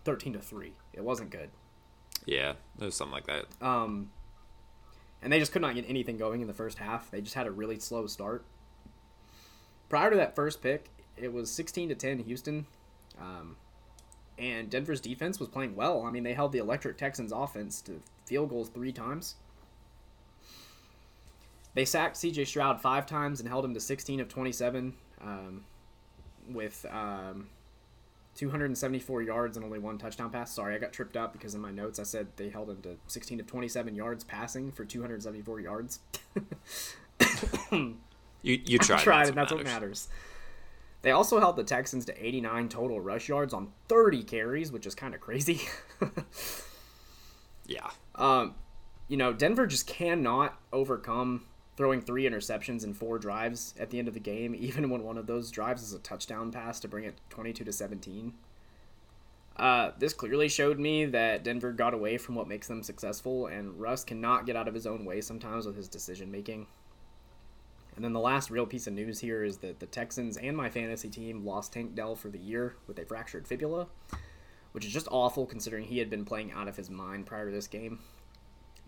thirteen to three. It wasn't good. Yeah, there's something like that. Um, and they just could not get anything going in the first half. They just had a really slow start. Prior to that first pick, it was sixteen to ten Houston, um, and Denver's defense was playing well. I mean, they held the electric Texans offense to field goals three times. They sacked C.J. Stroud five times and held him to 16 of 27 um, with um, 274 yards and only one touchdown pass. Sorry, I got tripped up because in my notes I said they held him to 16 of 27 yards passing for 274 yards. You you [LAUGHS] tried. Tried, that's and that's what matters. matters. They also held the Texans to 89 total rush yards on 30 carries, which is kind of crazy. [LAUGHS] Yeah, Um, you know, Denver just cannot overcome throwing three interceptions in four drives at the end of the game, [LAUGHS] even when one of those drives is a touchdown pass to bring it 22 to 17. Uh, this clearly showed me that Denver got away from what makes them successful, and Russ cannot get out of his own way sometimes with his decision making. And then the last real piece of news here is that the Texans and my fantasy team lost Tank Dell for the year with a fractured fibula, which is just awful considering he had been playing out of his mind prior to this game.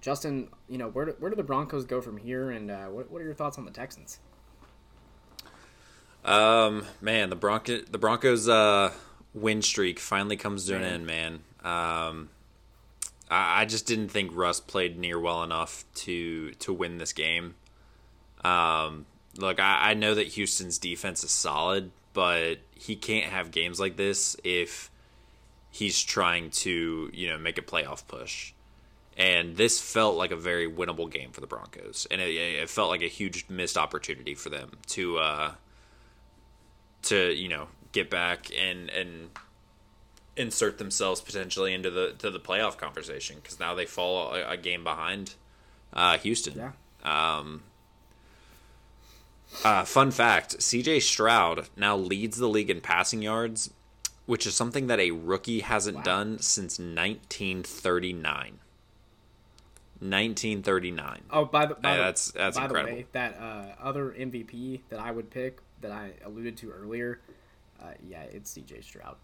Justin, you know, where do, where do the Broncos go from here, and uh, what, what are your thoughts on the Texans? Um, man, the Bronco the Broncos uh win streak finally comes to an end, man. Um, I, I just didn't think Russ played near well enough to to win this game. Um, look, I, I know that Houston's defense is solid, but he can't have games like this if he's trying to you know make a playoff push. And this felt like a very winnable game for the Broncos, and it, it felt like a huge missed opportunity for them to uh, to you know get back and and insert themselves potentially into the to the playoff conversation because now they fall a, a game behind uh, Houston. Yeah. Um, uh, fun fact: C.J. Stroud now leads the league in passing yards, which is something that a rookie hasn't Wow. done since 1939. 1939. Oh, by the by, that's- that's by incredible. the way, that uh, other MVP that I would pick that I alluded to earlier, uh, yeah, it's C.J. Stroud.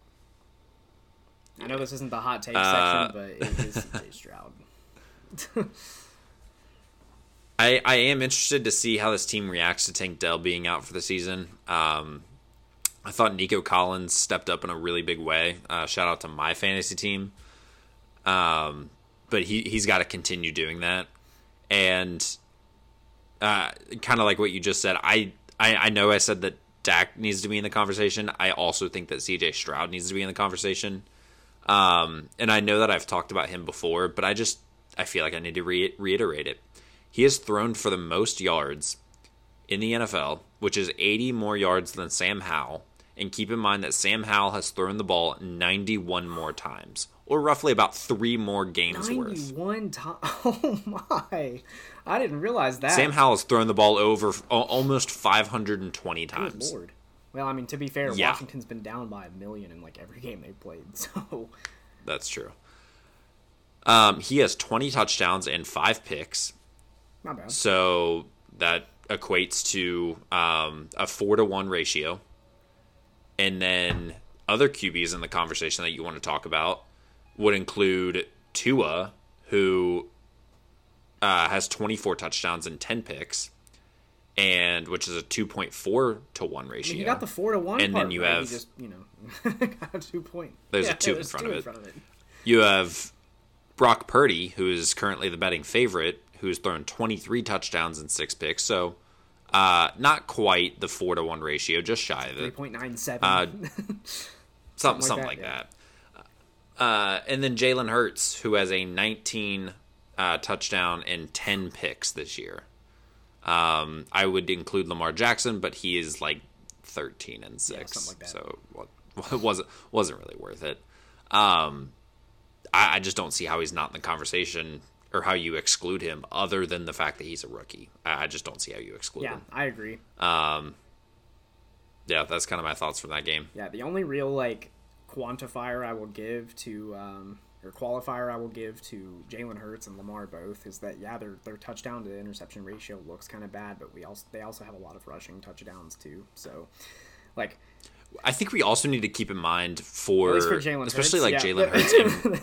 I know this isn't the hot take Uh, section, but it is C.J. [LAUGHS] Stroud. [LAUGHS] I, I am interested to see how this team reacts to Tank Dell being out for the season. Um, I thought Nico Collins stepped up in a really big way. Uh, shout out to my fantasy team. Um, but he, he's got to continue doing that. And uh, kind of like what you just said, I, I, I know I said that Dak needs to be in the conversation. I also think that CJ Stroud needs to be in the conversation. Um, and I know that I've talked about him before, but I just I feel like I need to re- reiterate it. He has thrown for the most yards in the NFL, which is 80 more yards than Sam Howell. And keep in mind that Sam Howell has thrown the ball 91 more times, or roughly about three more games worth. Ninety-one times. [LAUGHS] Oh my! I didn't realize that. Sam Howell has thrown the ball over almost 520 times. Good lord. Well, I mean, to be fair, Yeah. Washington's been down by a million in like every game they played. [LAUGHS] So That's true. Um, he has 20 touchdowns and five picks. Not bad. So that equates to um, a four to one ratio. And then other QBs in the conversation that you want to talk about would include Tua, who uh, has 24 touchdowns and 10 picks, and which is a 2.4 to one ratio. you got the four to one, And then you right? have- just you know [LAUGHS] a two point. There's a Yeah, two in front two in front of it. You have Brock Purdy, who is currently the betting favorite, who's thrown 23 touchdowns and six picks. So, uh, not quite the four to one ratio, just shy of it. 3.97. Uh, [LAUGHS] Something, like something that, like yeah. that. Uh, and then Jalen Hurts, who has a 19 uh, touchdown and 10 picks this year. Um, I would include Lamar Jackson, but he is like 13 and six, something like that. so it [LAUGHS] wasn't wasn't really worth it. Um, I, I just don't see how he's not in the conversation or how you exclude him, other than the fact that he's a rookie. I, I just don't see how you exclude yeah, him. Yeah, I agree. Um, Yeah, that's kind of my thoughts from that game. Yeah, the only real like quantifier I will give to um, or qualifier I will give to Jalen Hurts and Lamar both is that yeah their their touchdown to interception ratio looks kind of bad, but we also they also have a lot of rushing touchdowns too. So like I think we also need to keep in mind for, for especially Hurts, like yeah. Jalen [LAUGHS] Hurts.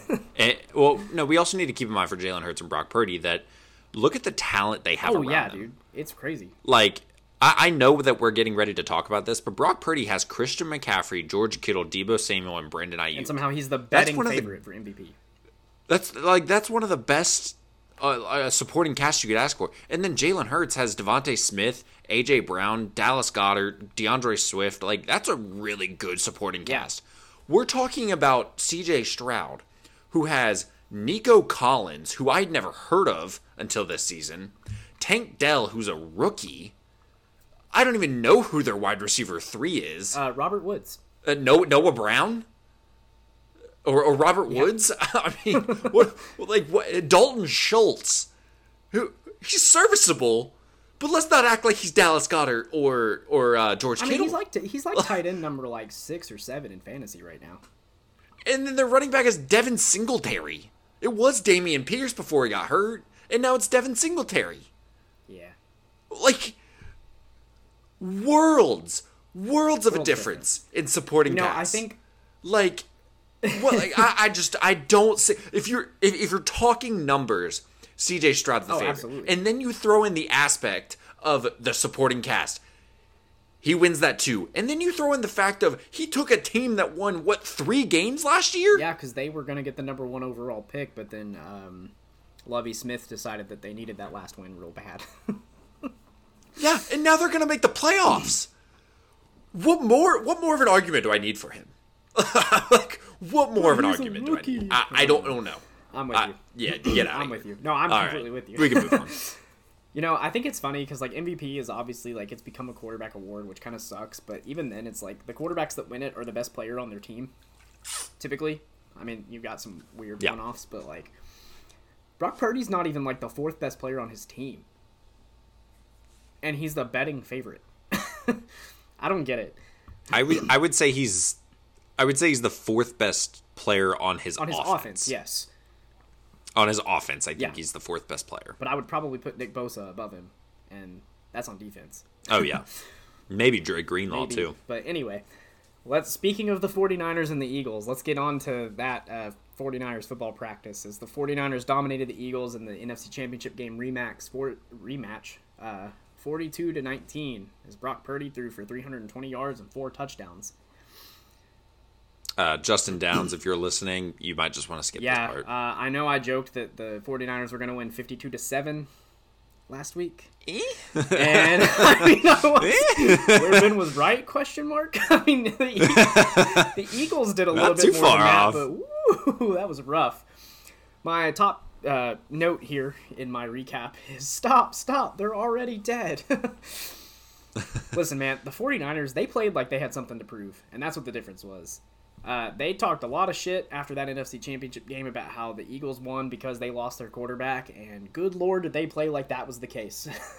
And, and- well, no, we also need to keep in mind for Jalen Hurts and Brock Purdy that look at the talent they have oh yeah, them. dude, it's crazy. Like I, I know that we're getting ready to talk about this, but Brock Purdy has Christian McCaffrey, George Kittle, Deebo Samuel, and Brandon Aiyuk. And somehow he's the betting of the- favorite for MVP. That's like that's one of the best uh, uh, supporting cast you could ask for. And then Jalen Hurts has DeVonta Smith, AJ Brown, Dallas Goedert, D'Andre Swift. Like that's a really good supporting Yeah. cast. We're talking about CJ Stroud, who has Nico Collins, who I'd never heard of until this season, Tank Dell, who's a rookie. I don't even know who their wide receiver three is. Uh, Robert Woods. Uh, no, Noah Brown or, or Robert Woods. [LAUGHS] I mean, what like what Dalton Schultz, who he's serviceable, but let's not act like he's Dallas Goedert or or uh, George I mean, Kittle. he's like he's like tight end number like six or seven in fantasy right now. and then their running back is Devin Singletary. It was Dameon Pierce before he got hurt, and now it's Devin Singletary. Yeah. Like worlds, worlds of a Worlds difference in supporting You know. I think like what [LAUGHS] like I, I just I don't see if you're if, if you're talking numbers, CJ Stroud's the Oh, favorite. absolutely. And then you throw in the aspect of the supporting cast. He wins that too. And then you throw in the fact of he took a team that won what three games last year? Yeah, because they were going to get the number one overall pick, but then um, Lovie Smith decided that they needed that last win real bad. [LAUGHS] yeah, and now they're going to make the playoffs. What more? What more of an argument do I need for him? [LAUGHS] like, what more of an He's argument do I rookie. need? I, I don't, I don't know. I'm with I- you. yeah, get [CLEARS THROAT] out. I'm with you. No, I'm All completely right, with you. We can move on. [LAUGHS] You know, I think it's funny because like MVP is obviously like it's become a quarterback award, which kind of sucks. But even then, it's like the quarterbacks that win it are the best player on their team. Typically, I mean, you've got some weird Yeah. one-offs, but like Brock Purdy's not even like the fourth best player on his team, and he's the betting favorite. [LAUGHS] I don't get it. I would, I would say he's, I would say he's the fourth best player on his On his offense. offense, yes, On his offense, I think Yeah. he's the fourth best player. but I would probably put Nick Bosa above him, and that's on defense. Oh yeah, [LAUGHS] maybe Dre Greenlaw Maybe. too. But anyway, let's speaking of the 49ers and the Eagles, let's get on to that uh, 49ers football practice as the 49ers dominated the Eagles in the NFC Championship game rematch for rematch uh, 42 to 19 as Brock Purdy threw for 320 yards and four touchdowns. Uh, Justin Downs, if you're listening, you might just want to skip Yeah, this uh. I know I joked that the 49ers were going to win 52 to 7 last week. Eh? And I mean, I was, where Ben was right? Question mark. [LAUGHS] I mean, the, Eagles, the [LAUGHS] Eagles did a little Not bit more than that, off. but woo, that was rough. My top uh, note here in my recap is stop, stop. They're already dead. [LAUGHS] Listen, man, the 49ers, they played like they had something to prove, and that's what the difference was. Uh, they talked a lot of shit after that NFC Championship game about how the Eagles won because they lost their quarterback, and good lord, did they play like that was the case. [LAUGHS]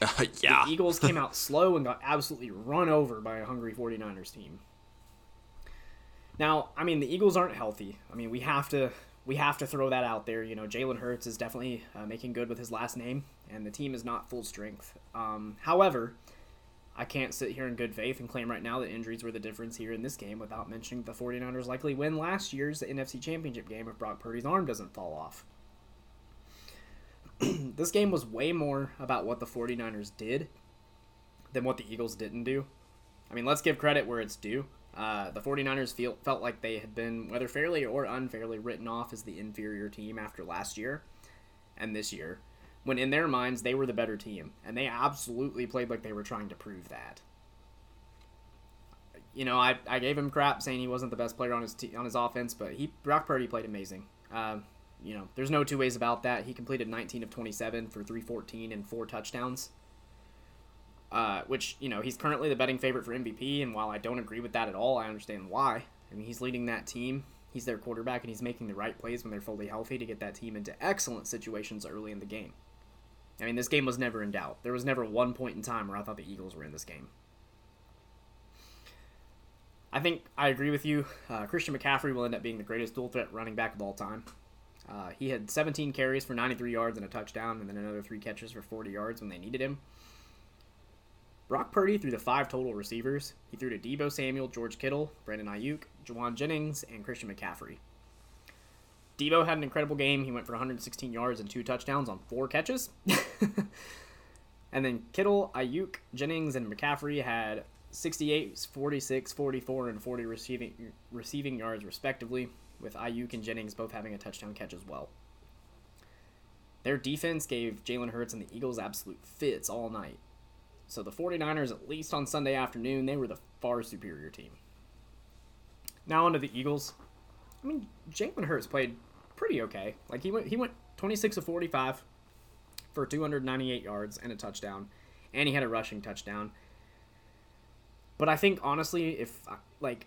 [LAUGHS] yeah, The Eagles came out [LAUGHS] slow and got absolutely run over by a hungry 49ers team. Now, I mean, the Eagles aren't healthy. I mean, we have to we have to throw that out there. You know, Jalen Hurts is definitely uh, making good with his last name, and the team is not full strength. Um, however, I can't sit here in good faith and claim right now that injuries were the difference here in this game without mentioning the 49ers likely win last year's NFC Championship game if Brock Purdy's arm doesn't fall off [CLEARS THROAT] this game was way more about what the 49ers did than what the Eagles didn't do. I mean, let's give credit where it's due. Uh, the 49ers feel, felt like they had been, whether fairly or unfairly, written off as the inferior team after last year and this year, when in their minds they were the better team. And they absolutely played like they were trying to prove that. You know, I, I gave him crap saying he wasn't the best player on his te- on his offense, but he Brock Purdy played amazing. Uh, you know, there's no two ways about that. He completed 19 of 27 for 314 and four touchdowns. Uh, which you know he's currently the betting favorite for MVP, and while I don't agree with that at all, I understand why. I mean, he's leading that team. He's their quarterback, and he's making the right plays when they're fully healthy to get that team into excellent situations early in the game. I mean, this game was never in doubt. There was never one point in time where I thought the Eagles were in this game. I think I agree with you. Uh, Christian McCaffrey will end up being the greatest dual threat running back of all time. Uh, he had 17 carries for 93 yards and a touchdown, and then another three catches for 40 yards when they needed him. Brock Purdy threw to five total receivers. He threw to Deebo Samuel, George Kittle, Brandon Aiyuk, Jauan Jennings, and Christian McCaffrey. Deebo had an incredible game. He went for 116 yards and two touchdowns on four catches. [LAUGHS] and then Kittle, Aiyuk, Jennings, and McCaffrey had 68, 46, 44, and 40 receiving receiving yards respectively, with Aiyuk and Jennings both having a touchdown catch as well. Their defense gave Jalen Hurts and the Eagles absolute fits all night. So the 49ers, at least on Sunday afternoon, they were the far superior team. Now onto the Eagles. I mean, Jalen Hurts played pretty okay. Like he went he went 26 of 45 for 298 yards and a touchdown, and he had a rushing touchdown. But I think honestly, if like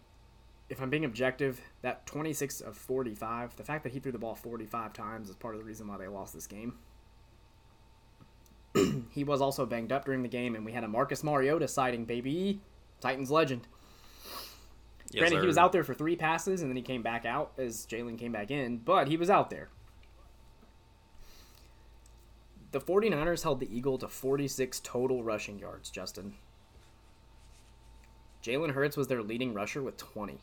if I'm being objective, that 26 of 45, the fact that he threw the ball 45 times is part of the reason why they lost this game. [CLEARS THROAT] he was also banged up during the game, and we had a Marcus Mariota sighting, baby. Titans legend. Yes, Granted, he was out there for three passes, and then he came back out as Jalen came back in, but he was out there. The 49ers held the Eagle to 46 total rushing yards, Justin. Jalen Hurts was their leading rusher with 20.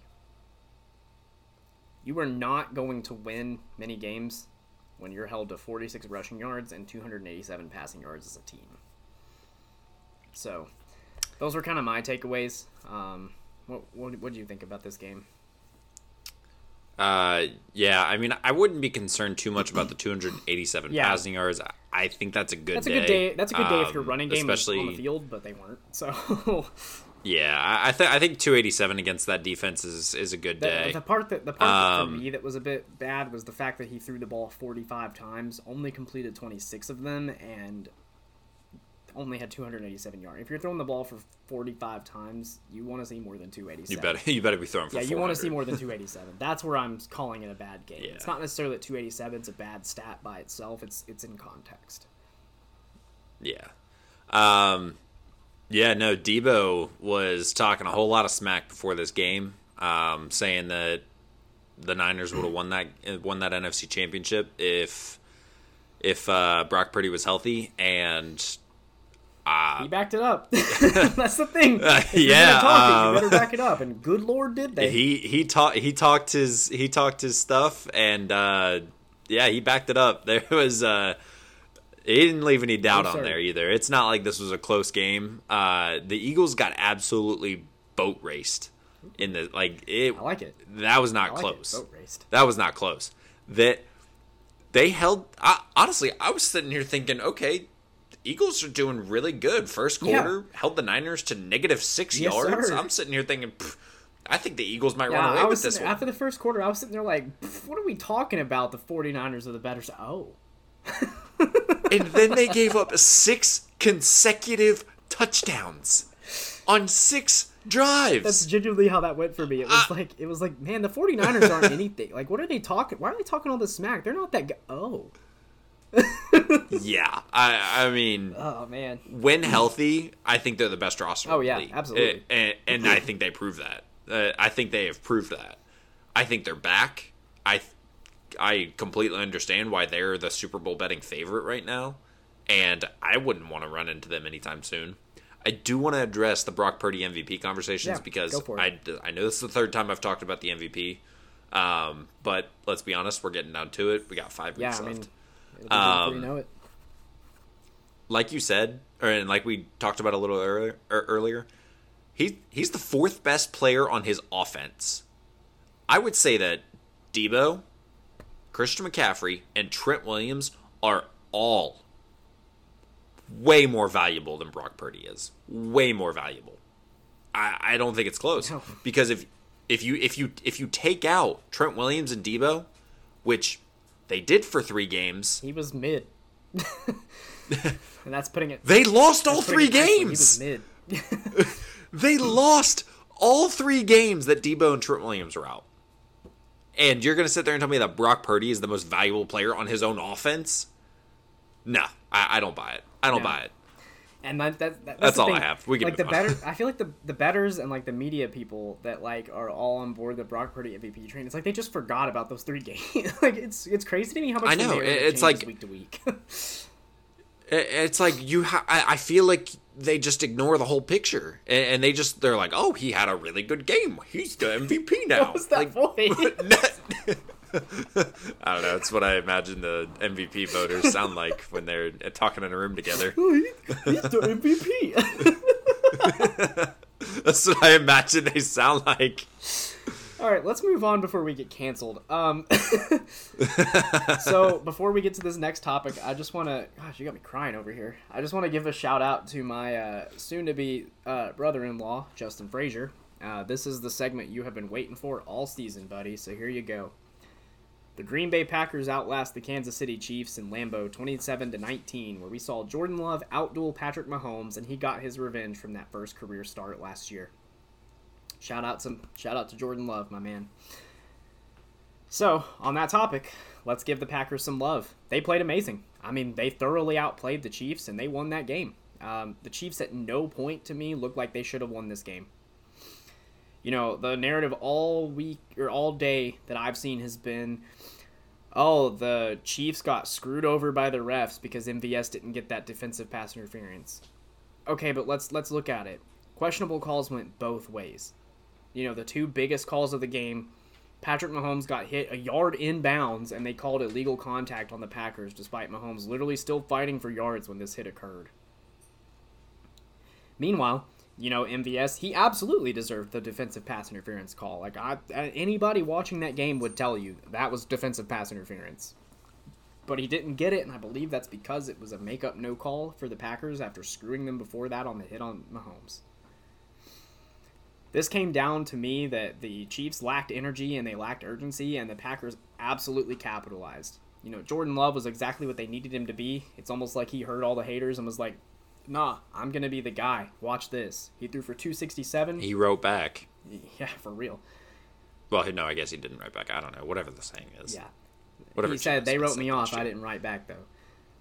You are not going to win many games when you're held to 46 rushing yards and 287 passing yards as a team. So, those were kind of my takeaways. Um, what what what do you think about this game? Uh, yeah, I mean, I wouldn't be concerned too much about the 287 Yeah. passing yards. I- think that's a good That's a day. good day. That's a good day if your Um, running game especially on the field, but they weren't. So [LAUGHS] Yeah, I I, I think 287 against that defense is is a good day. the part that the part that for Um, me that was a bit bad was the fact that he threw the ball 45 times, only completed 26 of them, and only had 287 yards. If you're throwing the ball for 45 times, you want to see more than 287. you better [LAUGHS] you better be throwing for Yeah, you want to see more than 287. [LAUGHS] That's where I'm calling it a bad game. Yeah. It's not necessarily that 287 is a bad stat by itself. It's it's in context. Yeah. Um, yeah, no, Deebo was talking a whole lot of smack before this game, um, saying that the Niners would have won that won that NFC championship if if uh, Brock Purdy was healthy, and He backed it up. [LAUGHS] [LAUGHS] That's the thing. You're yeah, gonna talk it, um, you better back it up. And good lord, did they? he he talked he talked his he talked his stuff, and uh, yeah, he backed it up. [LAUGHS] There was uh, he didn't leave any doubt on there either. It's not like this was a close game. Uh, the Eagles got absolutely boat raced in the like it. I like it. That was not like close. it. Boat raced. That was not close. That they held. I, honestly, I was sitting here thinking, okay, Eagles are doing really good. First Yeah. quarter held the Niners to negative six Yes, yards. sir. I'm sitting here thinking, I think the Eagles might Yeah, run away with this sitting- one. after the first quarter. I was sitting there like, what are we talking about? The 49ers are the better. Oh, [LAUGHS] and then they gave up six consecutive touchdowns on six drives. that's genuinely how that went for me. It Uh, was like, it was like, man, the 49ers aren't anything. Like, what are they talking? Why are they talking all this smack? They're not that. Go- oh, [LAUGHS] yeah, I, I mean, oh man. when healthy, I think they're the best roster. Oh, yeah, league. absolutely. Uh, and, and I think they prove that. Uh, I think they have proved that. I think they're back. I I completely understand why they're the Super Bowl betting favorite right now, and I wouldn't want to run into them anytime soon. I do want to address the Brock Purdy MVP conversations Yeah, because I. I know this is the third time I've talked about the MVP, um, but let's be honest, we're getting down to it. We got five Yeah, weeks I left before Um, you know it. like you said, or and like we talked about a little earlier, er, earlier, he he's the fourth best player on his offense. I would say that Deebo, Christian McCaffrey, and Trent Williams are all way more valuable than Brock Purdy is. Way more valuable. I, I don't think it's close No. because if if you if you if you take out Trent Williams and Deebo, which they did for three games, He was mid, [LAUGHS] and that's putting it. they lost all three putting it nicely. games. He was mid. [LAUGHS] They lost all three games that Deebo and Trent Williams were out. And you're going to sit there and tell me that Brock Purdy is the most valuable player on his own offense? No, I, I don't buy it. I don't No. buy it. And that, that, that that's, That's all I have. We can like the on. better. [LAUGHS] I feel like the the betters and like the media people that like are all on board the Brock Purdy MVP train. It's like they just forgot about those three [LAUGHS] games. like it's it's crazy to me how much I know, it- it's like- week to week. [LAUGHS] It- It's like you. Ha- I I feel like they just ignore the whole picture, and, and they just they're like, "Oh, he had a really good game. He's the MVP now." what was that like, voice? I don't know. It's what I imagine the MVP voters sound like when they're talking in a room together. He's the MVP. [LAUGHS] That's what I imagine they sound like. All right, let's move on before we get canceled. Um, [LAUGHS] so before we get to this next topic, I just want to. Gosh, you got me crying over here. I just want to give a shout out to my uh, soon-to-be uh, brother-in-law, Justin Frazier. Uh, this is the segment you have been waiting for all season, buddy. So here you go. The Green Bay Packers outlast the Kansas City Chiefs in Lambeau 27 to 19, where we saw Jordan Love outduel Patrick Mahomes, and he got his revenge from that first career start last year. Shout out to shout out to Jordan Love, my man. So, on that topic, let's give the Packers some love. They played amazing. I mean, they thoroughly outplayed the Chiefs and they won that game. Um, the Chiefs at no point to me looked like they should have won this game. You know, the narrative all week or all day that I've seen has been oh, the Chiefs got screwed over by the refs because MVS didn't get that defensive pass interference. Okay, but let's let's look at it. Questionable calls went both ways. You know, the two biggest calls of the game, Patrick Mahomes got hit a yard inbounds and they called illegal contact on the Packers despite Mahomes literally still fighting for yards when this hit occurred. Meanwhile, you know, MVS, he absolutely deserved the defensive pass interference call. Like I, anybody watching that game would tell you that was defensive pass interference. But he didn't get it, and I believe that's because it was a make-up no call for the Packers after screwing them before that on the hit on Mahomes. This came down to me that the Chiefs lacked energy and they lacked urgency, and the Packers absolutely capitalized. You know, Jordan Love was exactly what they needed him to be. It's almost like he heard all the haters and was like, nah, I'm going to be the guy. Watch this. He threw for 267. He wrote back. [LAUGHS] Yeah, for real. Well, no, I guess he didn't write back. I don't know. Whatever the saying is. Yeah. Whatever he said, they wrote me off. I didn't write back, though.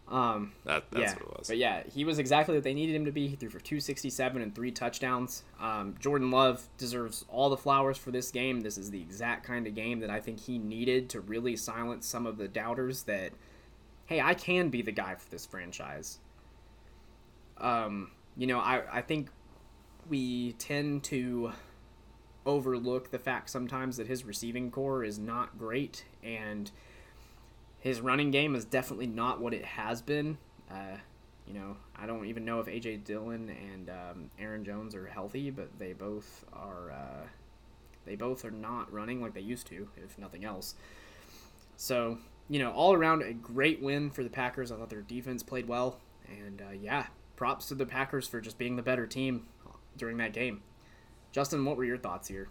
Um, that, that's yeah, what it was. But yeah, he was exactly what they needed him to be. He threw for 267 and three touchdowns. Um, Jordan Love deserves all the flowers for this game. This is the exact kind of game that I think he needed to really silence some of the doubters that, hey, I can be the guy for this franchise. Um, you know, I, I think we tend to overlook the fact sometimes that his receiving corps is not great and – his running game is definitely not what it has been. Uh, you know, I don't even know if AJ Dillon and um, Aaron Jones are healthy, but they both are. Uh, they both are not running like they used to, if nothing else. So, you know, all around a great win for the Packers. I thought their defense played well, and uh, yeah, props to the Packers for just being the better team during that game. Justin, what were your thoughts here?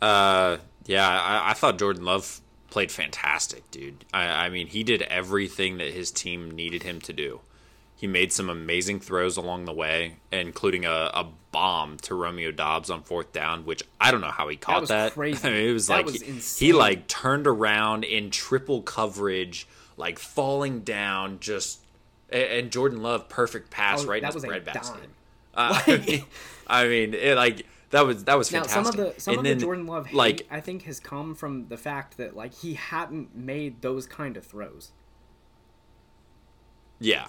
Uh, yeah, I, I thought Jordan Love played fantastic, dude. I, I mean, he did everything that his team needed him to do. He made some amazing throws along the way, including a, a bomb to Romeo Doubs on fourth down, which I don't know how he caught that. [LAUGHS] that. I mean, it was that like was he, he like turned around in triple coverage, like falling down, just and Jordan Love perfect pass oh, right in his breadbasket. Uh, [LAUGHS] [LAUGHS] I mean, it like that was that was fantastic. Now some of the some and of then, the Jordan Love hate, like I think has come from the fact that like he hadn't made those kind of throws. Yeah.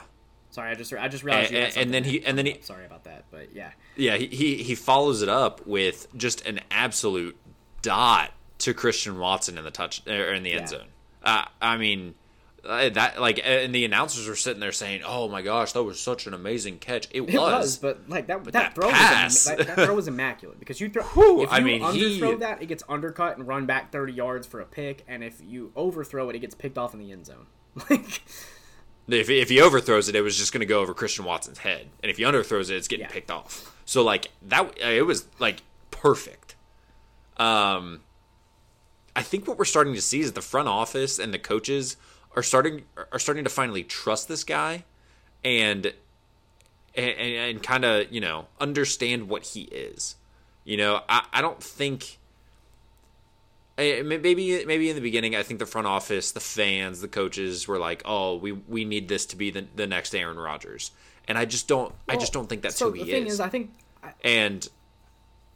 Sorry, I just I just realized. And, and then he and then he. Sorry about that, but yeah. Yeah, he, he he follows it up with just an absolute dot to Christian Watson in the touch or in the end yeah. zone. Uh, I mean, uh, that like and the announcers were sitting there saying, "Oh my gosh, that was such an amazing catch." It was, it was but like that, that, that, throw was that, that, throw was immaculate because you throw [LAUGHS] Whew, if you I mean, underthrow he... that, it gets undercut and run back thirty yards for a pick, and if you overthrow it, it gets picked off in the end zone. [LAUGHS] Like. If, if he overthrows it, it was just going to go over Christian Watson's head, and if he underthrows it, it's getting yeah. picked off. So like that, it was like perfect. Um, I think what we're starting to see is the front office and the coaches are starting are starting to finally trust this guy and and, and kind of you know understand what he is you know i, I don't think maybe maybe in the beginning i think the front office the fans the coaches were like oh we we need this to be the, the next aaron rodgers and i just don't well, i just don't think that's so who he the thing is. is i think I, and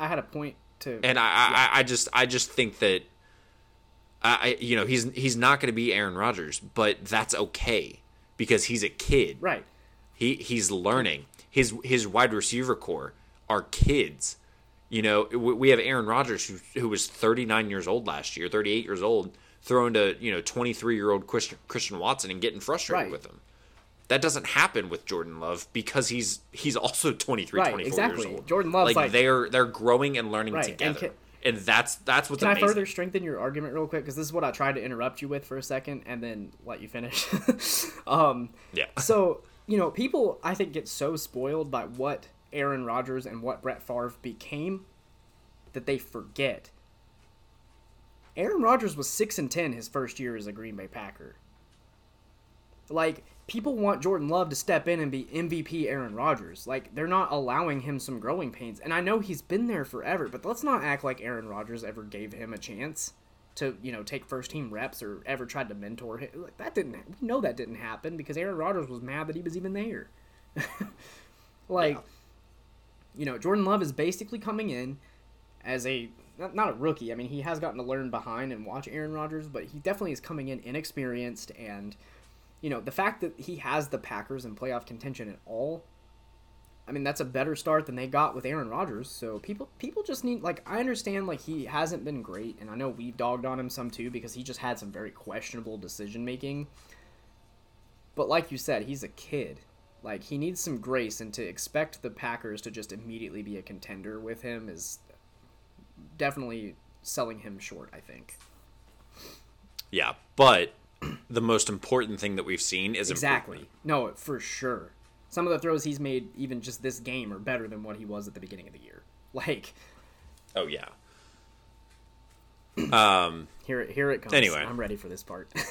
i had a point to and I, yeah. I i just i just think that I, you know, he's he's not going to be Aaron Rodgers, but that's okay because he's a kid. Right. He he's learning. His his wide receiver corps are kids. You know, we have Aaron Rodgers who who was 39 years old last year, 38 years old, throwing to you know 23 year old Christian Watson and getting frustrated right. with him. That doesn't happen with Jordan Love because he's he's also 23, right, 24 exactly. years old. Jordan Love like, like, they're they're growing and learning right. together. And and that's that's what's. Can amazing. I further strengthen your argument real quick? Because this is what I tried to interrupt you with for a second, and then let you finish. [LAUGHS] um, yeah. [LAUGHS] So you know, people I think get so spoiled by what Aaron Rodgers and what Brett Favre became that they forget. Aaron Rodgers was six and ten his first year as a Green Bay Packer. Like people want Jordan Love to step in and be MVP Aaron Rodgers. Like they're not allowing him some growing pains. And I know he's been there forever, but let's not act like Aaron Rodgers ever gave him a chance to, you know, take first team reps or ever tried to mentor him. Like, that didn't we know that didn't happen because Aaron Rodgers was mad that he was even there. [LAUGHS] like yeah. you know, Jordan Love is basically coming in as a not a rookie. I mean, he has gotten to learn behind and watch Aaron Rodgers, but he definitely is coming in inexperienced and you know, the fact that he has the Packers in playoff contention at all, I mean, that's a better start than they got with Aaron Rodgers. So people people just need like I understand like he hasn't been great and I know we've dogged on him some too because he just had some very questionable decision making. But like you said, he's a kid. Like he needs some grace, and to expect the Packers to just immediately be a contender with him is definitely selling him short. I think. Yeah, but the most important thing that we've seen is Exactly. No, for sure. Some of the throws he's made, even just this game, are better than what he was at the beginning of the year. [LAUGHS] Like, Oh yeah. [CLEARS THROAT] Um, here it here it comes. Anyway. I'm ready for this part. [LAUGHS]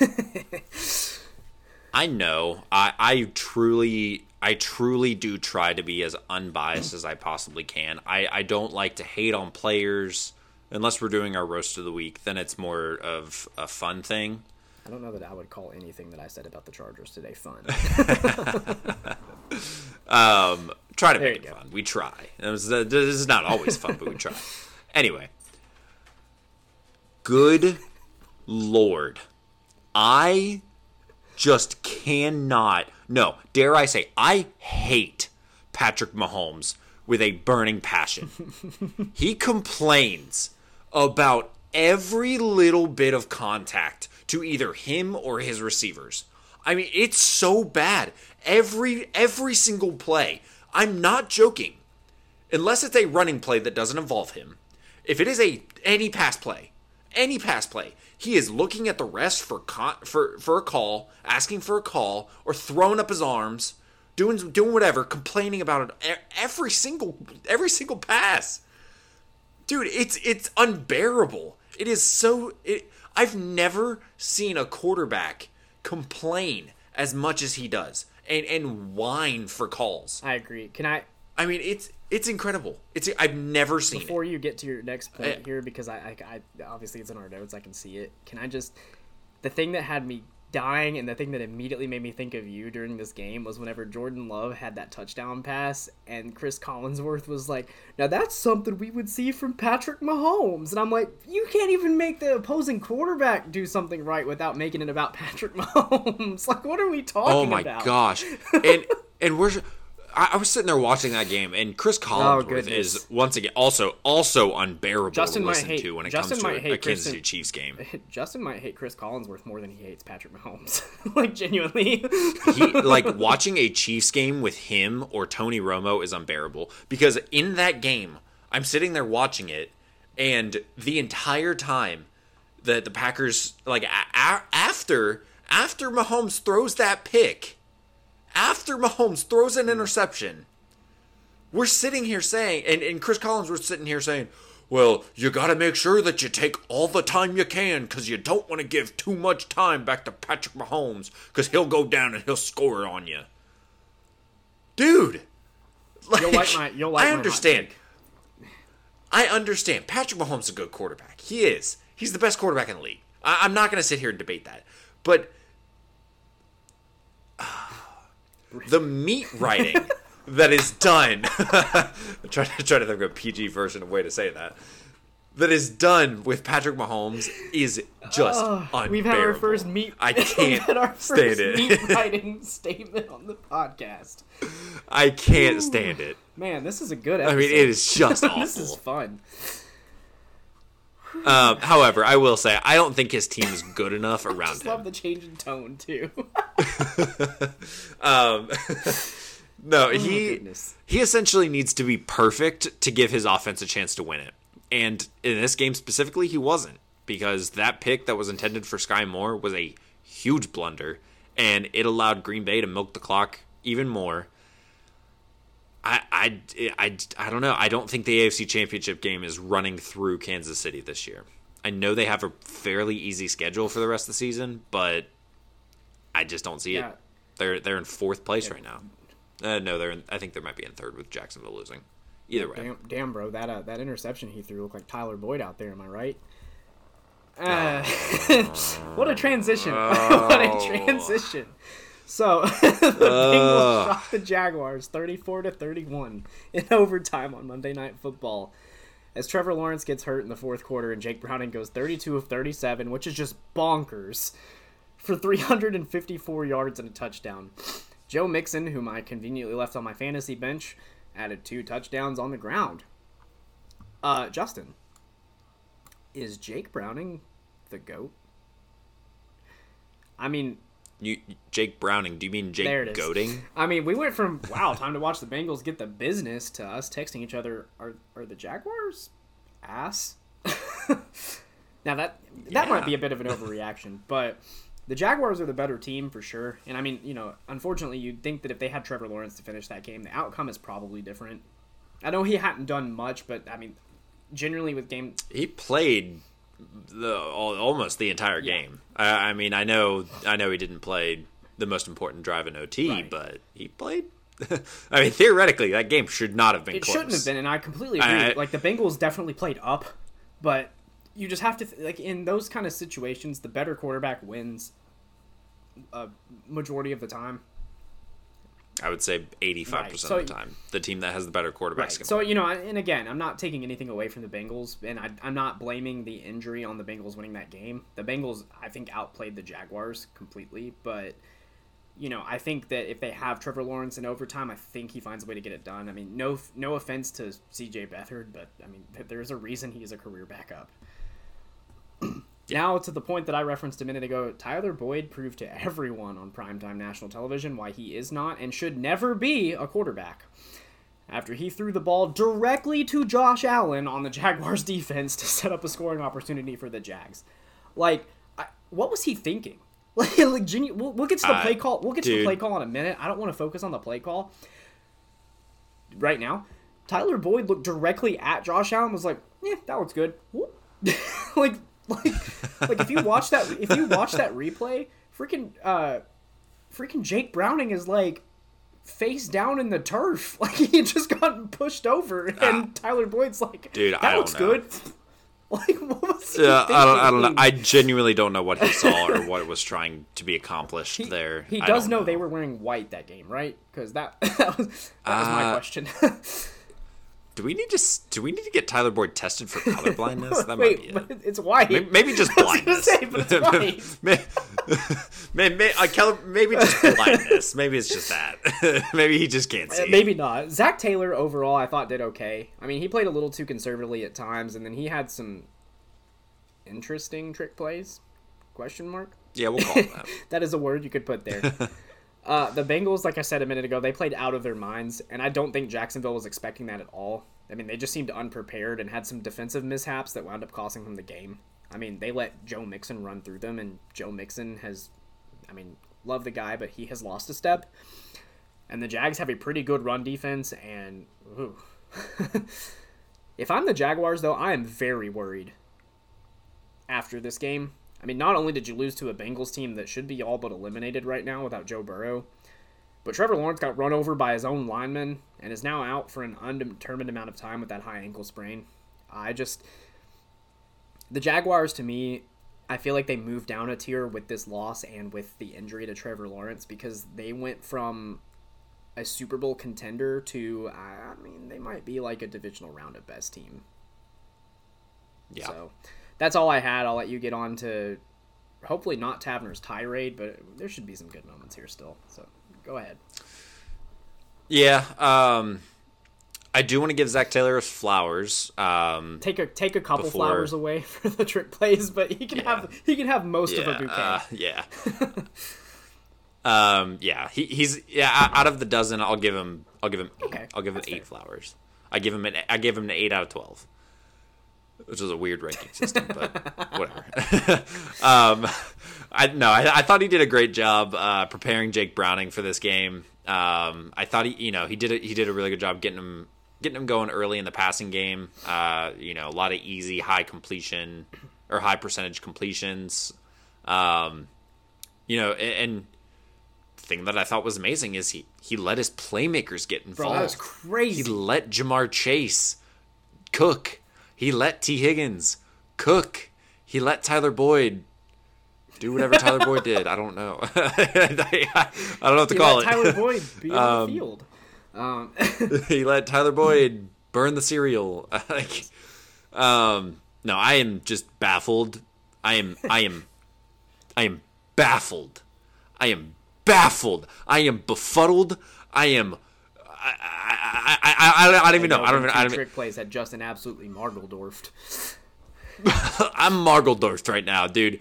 I know. I I truly I truly do try to be as unbiased as I possibly can. I I don't like to hate on players unless we're doing our roast of the week. Then it's more of a fun thing. I don't know that I would call anything that I said about the Chargers today fun. [LAUGHS] Try to There make it go. fun. We try. Was- uh, This is not always fun, but we try. [LAUGHS] Anyway, good lord, I just cannot. No, dare I say, I hate Patrick Mahomes with a burning passion. [LAUGHS] he complains about every little bit of contact to either him or his receivers. I mean, it's so bad. Every every single play. I'm not joking. Unless it's a running play that doesn't involve him. If it is a any pass play, any pass play, he is looking at the rest for con- for for a call, asking for a call, or throwing up his arms, doing doing whatever, complaining about it every single every single pass dude it's it's unbearable it is so it, i've never seen a quarterback complain as much as he does and and whine for calls I agree. Can I, i mean it's it's incredible it's i've never seen before it you get to your next point Eh. here, because I, I, I, obviously it's in our notes, I can see it. Can I just, the thing that had me dying and the thing that immediately made me think of you during this game was whenever Jordan Love had that touchdown pass and Chris Collinsworth was like, now that's something we would see from Patrick Mahomes. And I'm like, you can't even make the opposing quarterback do something right without making it about Patrick [LAUGHS] Mahomes. like, what are we talking about?" oh my about? gosh and [LAUGHS] and we're I, I was sitting there watching that game, and Chris Collinsworth Oh, is once again also also unbearable Justin to might listen hate- to when it Justin comes to a, a Kansas City Chiefs game. [LAUGHS] Justin might hate Chris Collinsworth more than he hates Patrick Mahomes. [LAUGHS] like, genuinely. he like [LAUGHS] watching a Chiefs game with him or Tony Romo is unbearable because in that game I'm sitting there watching it and the entire time that the Packers like a- a- after after Mahomes throws that pick after Mahomes throws an interception we're sitting here saying and, and Chris Collins was sitting here saying well, you got to make sure that you take all the time you can because you don't want to give too much time back to Patrick Mahomes because he'll go down and he'll score on you. Dude, like, You'll like my- you'll like I understand. I understand. Patrick Mahomes is a good quarterback. He is. He's the best quarterback in the league. I, I'm not going to sit here and debate that. But the meat writing that is done. [LAUGHS] I'm trying to try to think of a PG version of way to say that. That is done with Patrick Mahomes is just unbearable. We've had our first meat. I [LAUGHS] can't stand it. meat [LAUGHS] writing statement on the podcast. I can't stand it. Man, this is a good I mean, it is just awful. this is fun. Um, however, I will say I don't think his team is good enough around Just love him. the change in tone too. [LAUGHS] [LAUGHS] No, he Oh, goodness. he essentially needs to be perfect to give his offense a chance to win it. And in this game specifically, he wasn't because that pick that was intended for Skyy Moore was a huge blunder, and it allowed Green Bay to milk the clock even more. I, I, I, I don't know. I don't think the AFC Championship game is running through Kansas City this year. I know they have a fairly easy schedule for the rest of the season, but I just don't see Yeah. it. They're they're in fourth place right now. Uh, no, they're in, I think they might be in third with Jacksonville losing. Either way, Damn, damn, bro, that uh, that interception he threw looked like Tyler Boyd out there. Am I right? Uh, [LAUGHS] what a transition! [LAUGHS] what a transition! So [LAUGHS] the Bengals shot the Jaguars thirty-four to thirty-one in overtime on Monday Night Football. As Trevor Lawrence gets hurt in the fourth quarter and Jake Browning goes 32 of 37, which is just bonkers, for 354 yards and a touchdown. Joe Mixon, whom I conveniently left on my fantasy bench, added two touchdowns on the ground. Uh, Justin, is Jake Browning the GOAT? I mean, You Jake Browning? Do you mean Jake. Goading? [LAUGHS] I mean, we went from wow, time to watch the Bengals get the business to us texting each other. Are are the Jaguars ass? [LAUGHS] now that that might be a bit of an overreaction, but the Jaguars are the better team for sure. And I mean, you know, unfortunately, you'd think that if they had Trevor Lawrence to finish that game, the outcome is probably different. I know he hadn't done much, but I mean, generally with game He played the al- almost the entire game. I, I mean, I know, I know he didn't play the most important drive in OT, Right. but he played. [LAUGHS] I mean, theoretically, that game should not have been. It close. shouldn't have been, and I completely agree. I- like the Bengals definitely played up, but you just have to th- like in those kind of situations, the better quarterback wins. A majority of the time, I would say eighty-five Right. percent So- of the time, the team that has the better quarterback. right? So you know, and again, I'm not taking anything away from the Bengals, and I, I'm not blaming the injury on the Bengals winning that game. The Bengals, I think, outplayed the Jaguars completely, but you know, I think that if they have Trevor Lawrence in overtime, I think he finds a way to get it done. I mean, no, no offense to C.J. Beathard, but I mean, there's a reason he's a career backup. Now to the point that I referenced a minute ago, Tyler Boyd proved to everyone on primetime national television why he is not and should never be a quarterback. After he threw the ball directly to Josh Allen on the Jaguars [LAUGHS] defense to set up a scoring opportunity for the Jags. Like, I, what was he thinking? [LAUGHS] Like, like genu- we'll, we'll get to the Uh, play call. We'll get to the play call in a minute. I don't want to focus on the play call right now. Tyler Boyd looked directly at Josh Allen. and Was like, "Yeah, that looks good." [LAUGHS] Like, like, like if you watch that, if you watch that replay, freaking, uh, freaking Jake Browning is like face down in the turf, [LAUGHS] like he had just gotten pushed over, and Tyler Boyd's like, Ah. Dude, that I looks know. good." [LAUGHS] Like, what was he Yeah, I don't, I don't know. I genuinely don't know what he saw or [LAUGHS] what was trying to be accomplished He, there. he does don't know, they were wearing white that game, right? Because that that was that was my Uh, question. Do we need to? Do we need to get Tyler Boyd tested for color blindness? [LAUGHS] That Wait, might be it. it's white. Maybe, maybe just [LAUGHS] blindness. say, but it's [LAUGHS] white. May- may- may- uh, maybe just blindness. Maybe it's just that. maybe he just can't see. Uh, Maybe not. Zac Taylor overall, I thought did okay. I mean, he played a little too conservatively at times, and then he had some interesting trick plays. Question mark. Yeah, we'll call that. That is a word you could put there. Uh, the Bengals, like I said a minute ago, they played out of their minds, and I don't think Jacksonville was expecting that at all. I mean, they just seemed unprepared and had some defensive mishaps that wound up costing them the game. I mean, they let Joe Mixon run through them, and Joe Mixon has, I mean, love the guy, but he has lost a step. And the Jags have a pretty good run defense, and [LAUGHS] if I'm the Jaguars, though, I am very worried after this game. I mean, not only did you lose to a Bengals team that should be all but eliminated right now without Joe Burrow, but Trevor Lawrence got run over by his own lineman and is now out for an undetermined amount of time with that high ankle sprain. I just. The Jaguars, to me, I feel like they moved down a tier with this loss and with the injury to Trevor Lawrence because they went from a Super Bowl contender to, I mean, they might be like a divisional round of best team. Yeah. So that's all I had. I'll let you get on to hopefully not Tavner's tirade, but there should be some good moments here still. So go ahead. Yeah. Um, I do want to give Zac Taylor flowers. Um, Take a take a couple Before- flowers away [LAUGHS] for the trick plays, but he can Yeah. have he can have most of a yeah, bouquet. uh, yeah. [LAUGHS] um, yeah. He, he's yeah. Out of the dozen, I'll give him. I'll give him. Eight. Okay, I'll give him eight fair. flowers. I give him an. I give him an eight out of twelve. Which is a weird ranking system, but [LAUGHS] whatever. [LAUGHS] um, I no, I, I thought he did a great job uh, preparing Jake Browning for this game. Um, I thought he, you know, he did a, he did a really good job getting him getting him going early in the passing game. Uh, you know, a lot of easy, high completion or high percentage completions. Um, you know, and, and thing that I thought was amazing is he he let his playmakers get Bro, involved. that was crazy. He let Ja'Marr Chase cook. He let Tee Higgins cook. He let Tyler Boyd do whatever Tyler Boyd [LAUGHS] did. I don't know. [LAUGHS] I don't know what to He call let it. Tyler Boyd be on the field. Um, [LAUGHS] he let Tyler Boyd burn the cereal. like, um, no, I am just baffled. I am, I am, I am baffled. I am baffled. I am befuddled. I am. I, I, I, I, I don't even know. I don't even. I don't trick plays had Justin absolutely Margeldorfed. [LAUGHS] I'm Margeldorfed right now, dude.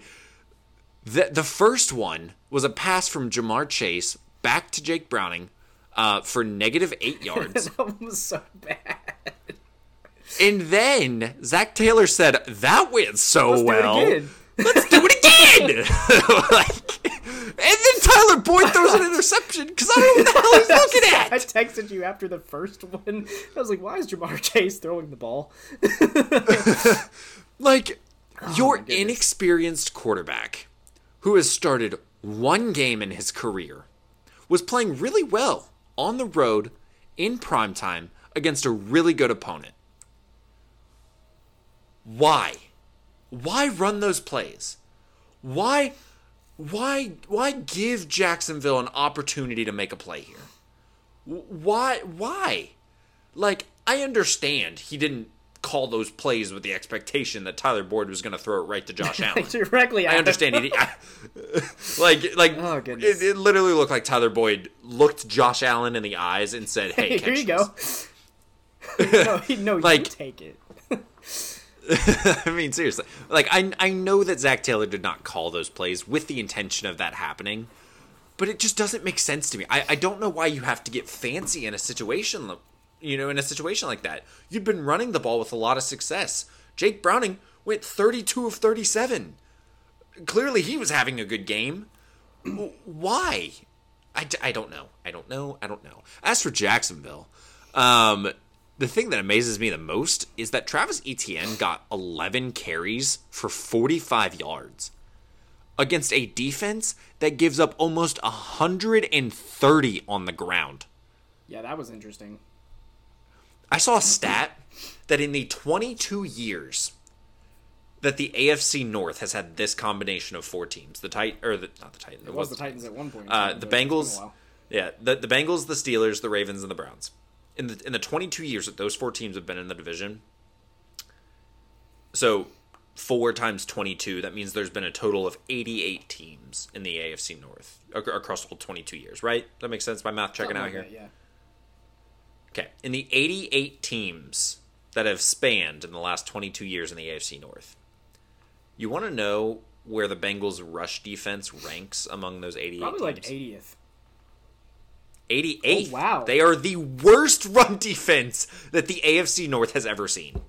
The the first one was a pass from Ja'Marr Chase back to Jake Browning uh, for negative eight [LAUGHS] yards. that was so bad. And then Zac Taylor said, That went so Let's do it well. Again." Let's do it again. [LAUGHS] Like, and then Tyler Boyd throws an interception because I don't know what the hell he's [LAUGHS] looking at. I texted you after the first one. I was like, "Why is Ja'Marr Chase throwing the ball?" [LAUGHS] Like, oh your Oh goodness. inexperienced quarterback who has started one game in his career was playing really well on the road in prime time against a really good opponent. Why? Why run those plays? Why why why give Jacksonville an opportunity to make a play here? Why why? Like I understand he didn't call those plays with the expectation that Tyler Boyd was going to throw it right to Josh [LAUGHS] Allen. Directly. I understand he [LAUGHS] like like Oh, it, it literally looked like Tyler Boyd looked Josh Allen in the eyes and said, "Hey, [LAUGHS] here you this." go. no, he, no, you Like- take it. [LAUGHS] I mean, seriously. Like, I, I know that Zac Taylor did not call those plays with the intention of that happening, but it just doesn't make sense to me. I, I don't know why you have to get fancy in a situation, you know, in a situation like that. You've been running the ball with a lot of success. Jake Browning went 32 of 37. Clearly, he was having a good game. Why? I don't know. I don't know. I don't know. As for Jacksonville, um, the thing that amazes me the most is that Travis Etienne got 11 carries for 45 yards against a defense that gives up almost 130 on the ground. Yeah, that was interesting. I saw a stat that in the 22 years that the AFC North has had this combination of four teams, the Tit or the not the Titans, It was the Titans at one point. uh, the but it's been a Bengals, yeah, the the Bengals, the Steelers, the Ravens, and the Browns. In the in the 22 years that those four teams have been in the division, so four times 22, that means there's been a total of 88 teams in the AFC North ac- across all 22 years. Right? That makes sense. My math checking Something out like here. that, yeah. Okay, in the 88 teams that have spanned in the last 22 years in the AFC North, you want to know where the Bengals' rush defense ranks among those 88 Probably like teams? 80th. 88th. Oh, wow. They are the worst [LAUGHS] run defense that the AFC North has ever seen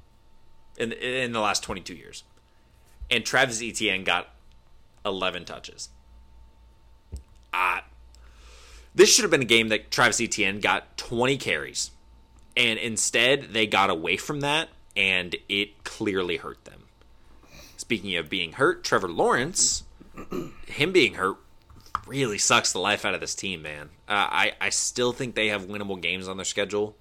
in in the last 22 years. And Travis Etienne got 11 touches. Ah. This should have been a game that Travis Etienne got 20 carries. And instead, they got away from that, and it clearly hurt them. Speaking of being hurt, Trevor Lawrence, [CLEARS THROAT] him being hurt really sucks the life out of this team, man. Uh, I I still think they have winnable games on their schedule,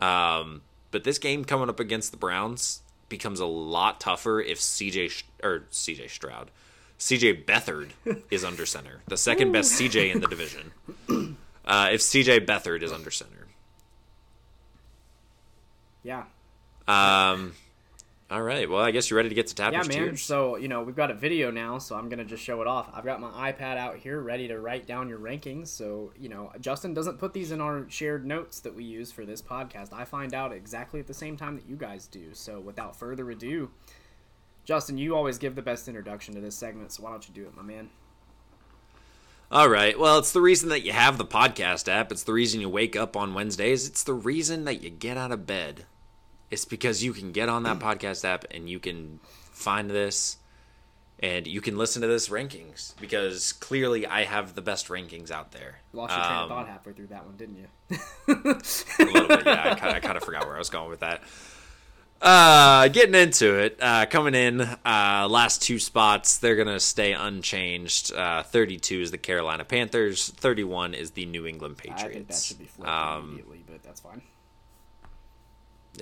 um, but this game coming up against the Browns becomes a lot tougher if CJ or CJ Stroud, CJ Beathard [LAUGHS] is under center, the second best CJ in the division. [COUGHS] Uh, if CJ Beathard is under center, Yeah. um, all right. Well, I guess you're ready to get to Yeah, Tavner's man. Tiers. So, you know, we've got a video now, so I'm going to just show it off. I've got my iPad out here ready to write down your rankings. So, you know, Justin doesn't put these in our shared notes that we use for this podcast. I find out exactly at the same time that you guys do. So, without further ado, Justin, you always give the best introduction to this segment, so why don't you do it, my man? All right. Well, it's the reason that you have the podcast app. It's the reason you wake up on Wednesdays. It's the reason that you get out of bed. It's because you can get on that podcast app and you can find this and you can listen to this rankings because clearly I have the best rankings out there. Lost your train of Um, thought halfway through that one, didn't you? [LAUGHS] a little bit. Yeah, I kind, of, I kind of forgot where I was going with that. Uh, getting into it, uh, coming in, uh, last two spots, they're gonna stay unchanged. Uh, 32 is the Carolina Panthers. 31 is the New England Patriots. I think that should be flipped Um, immediately, but that's fine.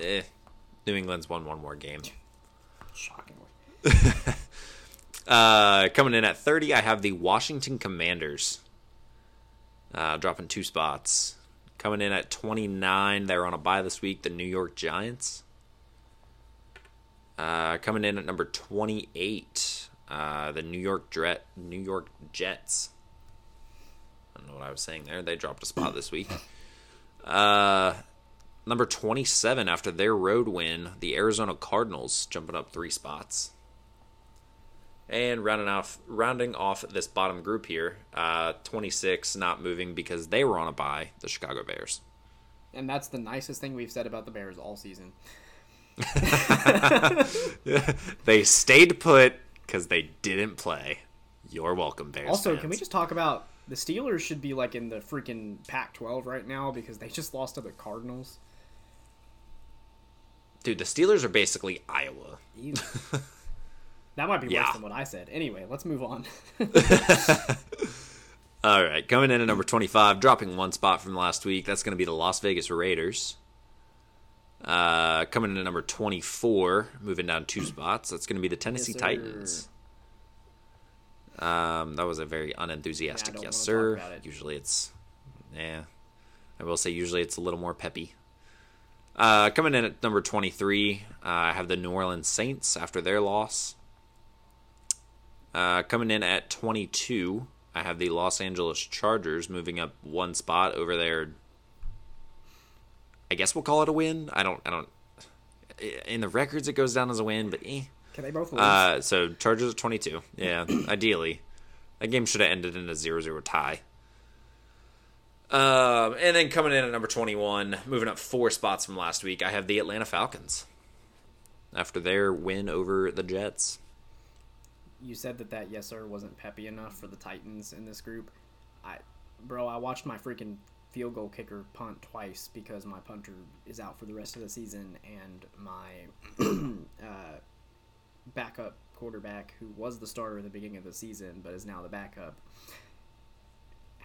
eh, New England's won one more game. Shockingly. [LAUGHS] Uh, coming in at 30, I have the Washington Commanders. Uh, dropping two spots. Coming in at 29, they're on a bye this week, the New York Giants. Uh, coming in at number 28, uh, the New York Dret- New York Jets. I don't know what I was saying there. They dropped a spot this week. Uh, number 27, after their road win, the Arizona Cardinals jumping up three spots. And rounding off rounding off this bottom group here, uh, 26 not moving because they were on a bye, the Chicago Bears. And that's the nicest thing we've said about the Bears all season. [LAUGHS] they stayed put because they didn't play. You're welcome, Bears. Also, fans. can we just talk about the Steelers should be like in the freaking Pac-12 right now because they just lost to the Cardinals. Dude, the Steelers are basically Iowa. [LAUGHS] that might be Yeah. worse than what I said. Anyway, let's move on. [LAUGHS] All right, coming in at number 25, dropping one spot from last week. That's going to be the Las Vegas Raiders. Uh, coming in at number 24, moving down two spots. That's going to be the Tennessee sir. Titans. Um, that was a very unenthusiastic don't yes, sir. it. Usually it's, yeah. I will say usually it's a little more peppy. Uh, coming in at number 23, uh, I have the New Orleans Saints after their loss. Uh, coming in at 22, I have the Los Angeles Chargers moving up one spot over there. I guess we'll call it a win. I don't. I don't. In the records, it goes down as a win, but eh. Can they both lose? Uh, so Chargers at 22. Yeah, [CLEARS THROAT] ideally. That game should have ended in a 0-0 tie. Um, and then coming in at number 21, moving up four spots from last week, I have the Atlanta Falcons. After their win over the Jets. you said that that yes sir wasn't peppy enough for the Titans in this group. I, bro, I watched my freaking field goal kicker punt twice because my punter is out for the rest of the season, and my [CLEARS THROAT] uh, backup quarterback, who was the starter at the beginning of the season but is now the backup,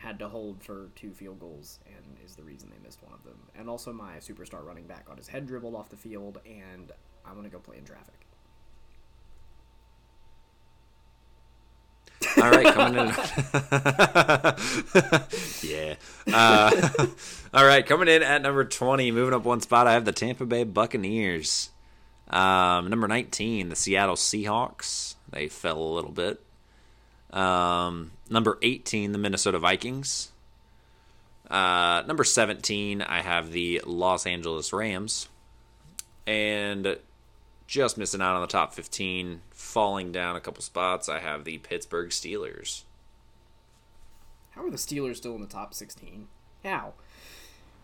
had to hold for two field goals and is the reason they missed one of them. And also, my superstar running back got his head dribbled off the field, and I want to go play in traffic. All right, coming in. [LAUGHS] yeah. Uh, [LAUGHS] all right, coming in at number 20, moving up one spot, I have the Tampa Bay Buccaneers. Um, number 19, the Seattle Seahawks. They fell a little bit. Um, number 18, the Minnesota Vikings. Uh, number 17, I have the Los Angeles Rams. And just missing out on the top 15, falling down a couple spots, I have the Pittsburgh Steelers. How are the Steelers still in the top 16? How?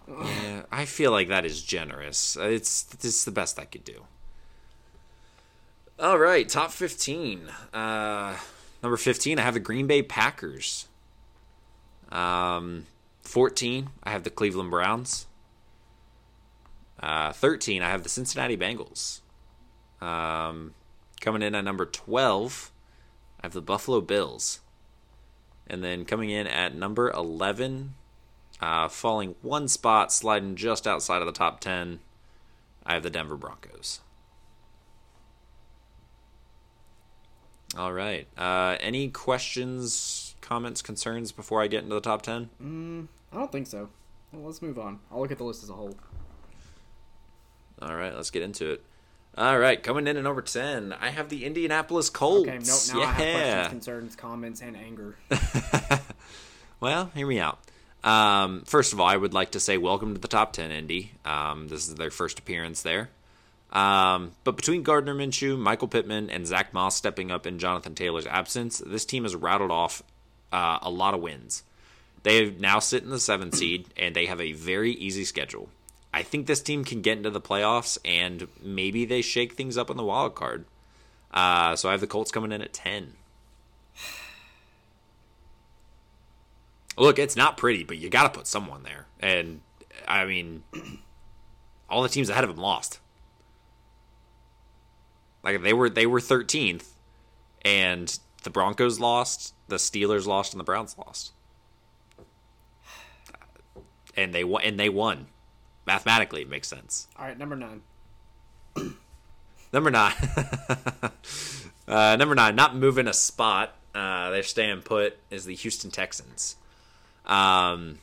Yeah, I feel like that is generous. It's it's the best I could do. All right, top 15. Uh, number 15, I have the Green Bay Packers. Um, 14, I have the Cleveland Browns. Uh, 13, I have the Cincinnati Bengals. Um, coming in at number 12, I have the Buffalo Bills. And then coming in at number 11, uh, falling one spot, sliding just outside of the top 10, I have the Denver Broncos. All right. Uh, any questions, comments, concerns before I get into the top 10? I don't think so. Well, let's move on. I'll look at the list as a whole. All right, let's get into it. All right, coming in at number 10, I have the Indianapolis Colts. Okay, nope, now yeah. I have questions, concerns, comments, and anger. [LAUGHS] Well, hear me out. Um, first of all, I would like to say welcome to the top 10, Indy. Um, this is their first appearance there. Um, but between Gardner Minshew, Michael Pittman, and Zack Moss stepping up in Jonathan Taylor's absence, this team has rattled off uh, a lot of wins. They now sit in the seventh seed, and they have a very easy schedule. I think this team can get into the playoffs, and maybe they shake things up on the wild card. Uh, so I have the Colts coming in at 10. Look, it's not pretty, but you got to put someone there. And, I mean, [CLEARS THROAT] all the teams ahead of them lost. Like they were they were 13th and the Broncos lost, the Steelers lost and the Browns lost. And they won and they won. Mathematically it makes sense. All right, number nine. [COUGHS] Number 9. [LAUGHS] uh, number 9, not moving a spot. Uh, they're staying put is the Houston Texans. Um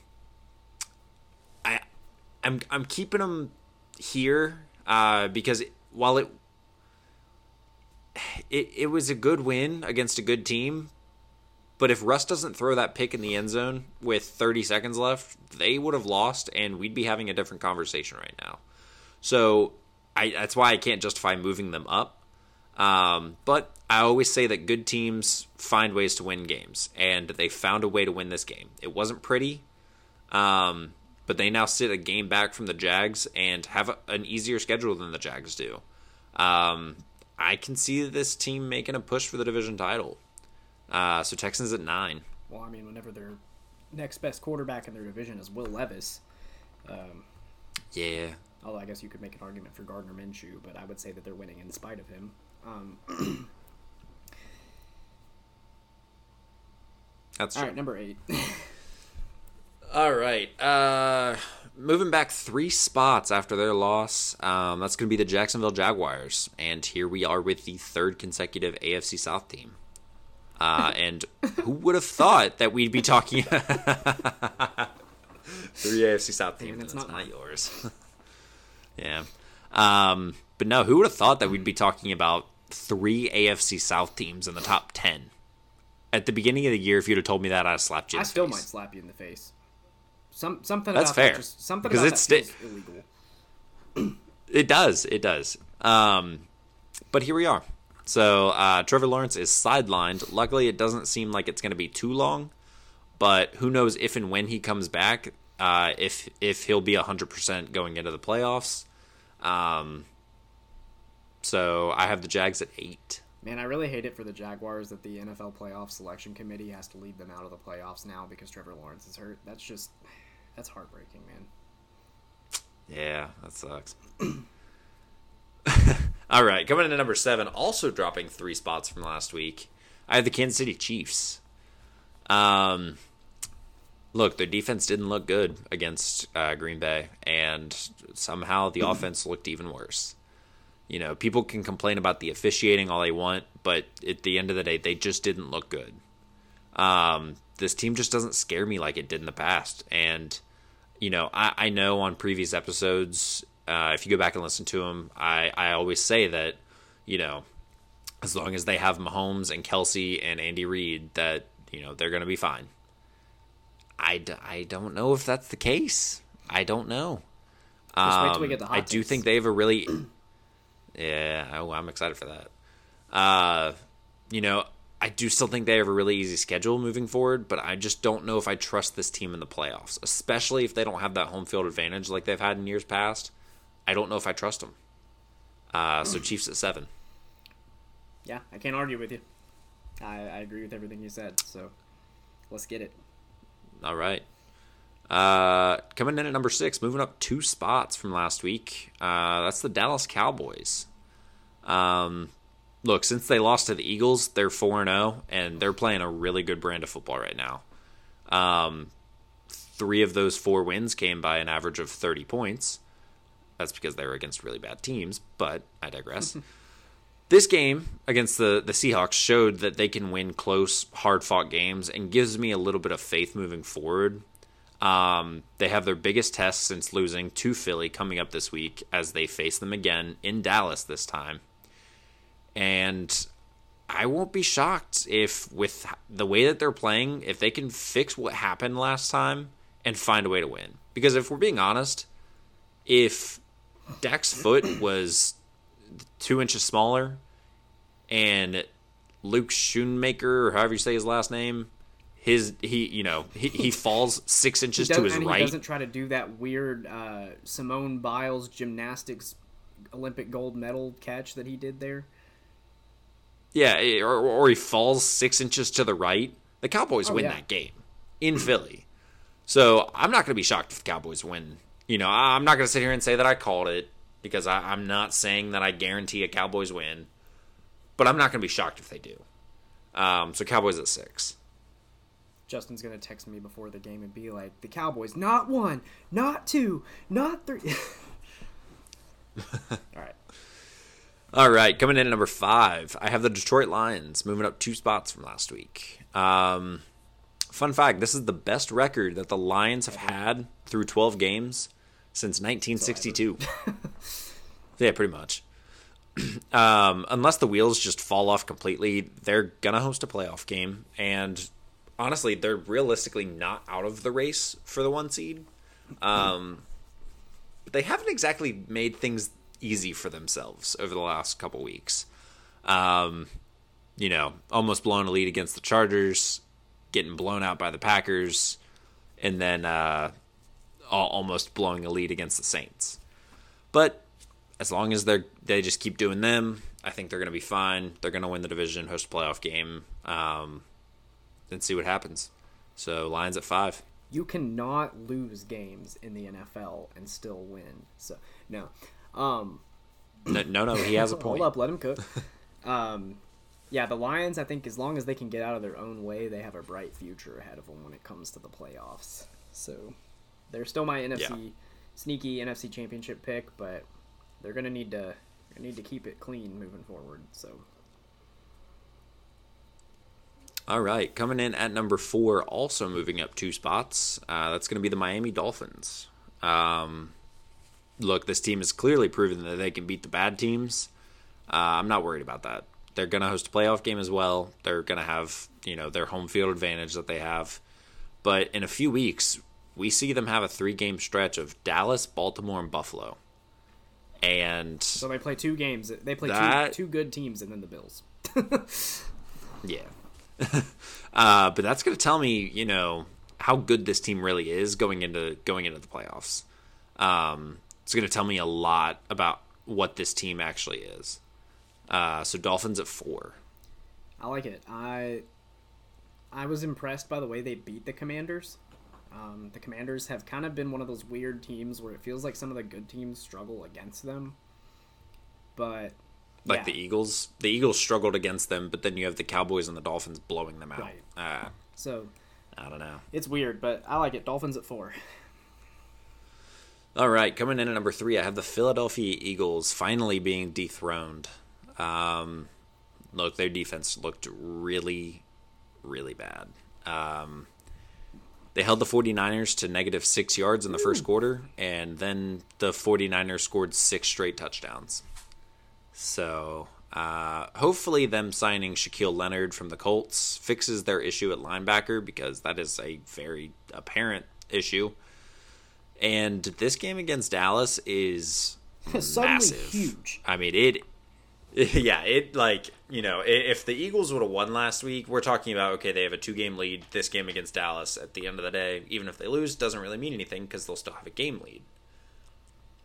I I'm I'm keeping them here uh, because while it it, it was a good win against a good team. But if Russ doesn't throw that pick in the end zone with 30 seconds left, they would have lost, and we'd be having a different conversation right now. So I, that's why I can't justify moving them up. Um, but I always say that good teams find ways to win games, and they found a way to win this game. It wasn't pretty, um, but they now sit a game back from the Jags and have a, an easier schedule than the Jags do. Um, I can see this team making a push for the division title. Uh, so Texans at nine. Well, I mean, whenever their next best quarterback in their division is Will Levis, um, Yeah, although I guess you could make an argument for Gardner Minshew, but I would say that they're winning in spite of him. Um, that's all true. right, number eight. [LAUGHS] All right. Uh, moving back three spots after their loss, um, that's going to be the Jacksonville Jaguars. And here we are with the third consecutive AFC South team. Uh, [LAUGHS] and who would have thought that we'd be talking [LAUGHS] three AFC South teams? And and it's It's not not, yours. [LAUGHS] yeah. Um, but no, who would have thought that we'd be talking about three AFC South teams in the top ten? At the beginning of the year, if you'd have told me that, I'd have slapped you. In I still face. might slap you in the face. Some something That's about that fair, just, something because it's sti- illegal. It does. It does. Um, but here we are. So uh, Trevor Lawrence is sidelined. Luckily, it doesn't seem like it's going to be too long. But who knows if and when he comes back, uh, if if he'll be hundred percent going into the playoffs. Um, so I have the Jags at eight. Man, I really hate it for the Jaguars that the NFL playoff selection committee has to lead them out of the playoffs now because Trevor Lawrence is hurt. That's just that's heartbreaking, man. Yeah, that sucks. [CLEARS THROAT] All right, coming into number seven, also dropping three spots from last week. I have the Kansas City Chiefs. Um, look, their defense didn't look good against uh, Green Bay, and somehow the [CLEARS THROAT] offense looked even worse. You know, people can complain about the officiating all they want, but at the end of the day, they just didn't look good. Um, this team just doesn't scare me like it did in the past, and you know, I, I know on previous episodes, uh, if you go back and listen to them, I, I always say that, you know, as long as they have Mahomes and Kelce and Andy Reid, that, you know, they're going to be fine. I, d- I don't know if that's the case. I don't know. Just wait till we Um, get the hot I do think they have a really. [CLEARS THROAT] yeah, I, I'm excited for that. Uh, you know, I do still think they have a really easy schedule moving forward, but I just don't know if I trust this team in the playoffs, especially if they don't have that home field advantage like they've had in years past. I don't know if I trust them. Uh, so Chiefs at seven. Yeah, I can't argue with you. I, I agree with everything you said. So let's get it. All right. Uh, coming in at number six, moving up two spots from last week. Uh, that's the Dallas Cowboys. Um, look, since they lost to the Eagles, they're four and zero, and they're playing a really good brand of football right now. Um, three of those four wins came by an average of thirty points. That's because they were against really bad teams, but I digress. [LAUGHS] this game against the, the Seahawks showed that they can win close, hard fought games and gives me a little bit of faith moving forward. Um, they have their biggest test since losing to Philly coming up this week as they face them again in Dallas this time. And I won't be shocked if, with the way that they're playing, if they can fix what happened last time and find a way to win. Because if we're being honest, if Dak's foot was two inches smaller and Luke Schoonmaker, or however you say his last name, his he you know he, he [LAUGHS] falls six inches to his and he right. doesn't try to do that weird uh, Simone Biles gymnastics Olympic gold medal catch that he did there. Yeah, eh, or, or he falls six inches to the right. The Cowboys Oh, win yeah. that game in Philly. So I'm not going to be shocked if the Cowboys win. You know, I'm not going to sit here and say that I called it because I, I'm not saying that I guarantee a Cowboys win, but I'm not going to be shocked if they do. Um, so Cowboys at six. Justin's gonna text me before the game and be like, "The Cowboys, not one, not two, not three. [LAUGHS] All right, All right, coming in at number five, I have the Detroit Lions moving up two spots from last week. Um, fun fact: this is the best record that the Lions have had through 12 games since 1962. [LAUGHS] yeah, pretty much. [CLEARS THROAT] um, unless the wheels just fall off completely, they're gonna host a playoff game, and honestly, they're realistically not out of the race for the one seed. Um, but they haven't exactly made things easy for themselves over the last couple weeks. Um, you know, almost blowing a lead against the Chargers, getting blown out by the Packers, and then uh, almost blowing a lead against the Saints. But as long as they're they just keep doing them, I think they're going to be fine. They're going to win the division, host a playoff game, um, and see what happens. So Lions at five. You cannot lose games in the NFL and still win. So no, um, no, no, no, he has a [LAUGHS] point. Hold up, let him cook. [LAUGHS] um, yeah, the Lions. I think as long as they can get out of their own way, they have a bright future ahead of them when it comes to the playoffs. So they're still my NFC yeah. sneaky NFC Championship pick, but they're gonna need to need to keep it clean moving forward. So. All right, coming in at number four, also moving up two spots. Uh, that's going to be the Miami Dolphins. Um, look, this team has clearly proven that they can beat the bad teams. Uh, I'm not worried about that. They're going to host a playoff game as well. They're going to have you know their home field advantage that they have. But in a few weeks, we see them have a three game stretch of Dallas, Baltimore, and Buffalo. And so they play two games. They play that, two, two good teams and then the Bills. [LAUGHS] yeah. [LAUGHS] uh, but that's going to tell me, you know, how good this team really is going into going into the playoffs. Um, it's going to tell me a lot about what this team actually is. Uh, so Dolphins at four. I like it. I I was impressed by the way they beat the Commanders. Um, the Commanders have kind of been one of those weird teams where it feels like some of the good teams struggle against them. But like yeah. the Eagles, the Eagles struggled against them, but then you have the Cowboys and the Dolphins blowing them out. Right. Uh, so I don't know. It's weird, but I like it. Dolphins at four. [LAUGHS] All right, coming in at number three, I have the Philadelphia Eagles finally being dethroned. Um, look, their defense looked really, really bad. Um, they held the 49ers to negative six yards in the first quarter, and then the 49ers scored six straight touchdowns. So uh, hopefully, them signing Shaquille Leonard from the Colts fixes their issue at linebacker because that is a very apparent issue. And this game against Dallas is [LAUGHS] massive. huge. I mean, it [LAUGHS] yeah, it like you know if the Eagles would have won last week, we're talking about okay, they have a two game lead. This game against Dallas at the end of the day, even if they lose, doesn't really mean anything because they'll still have a game lead.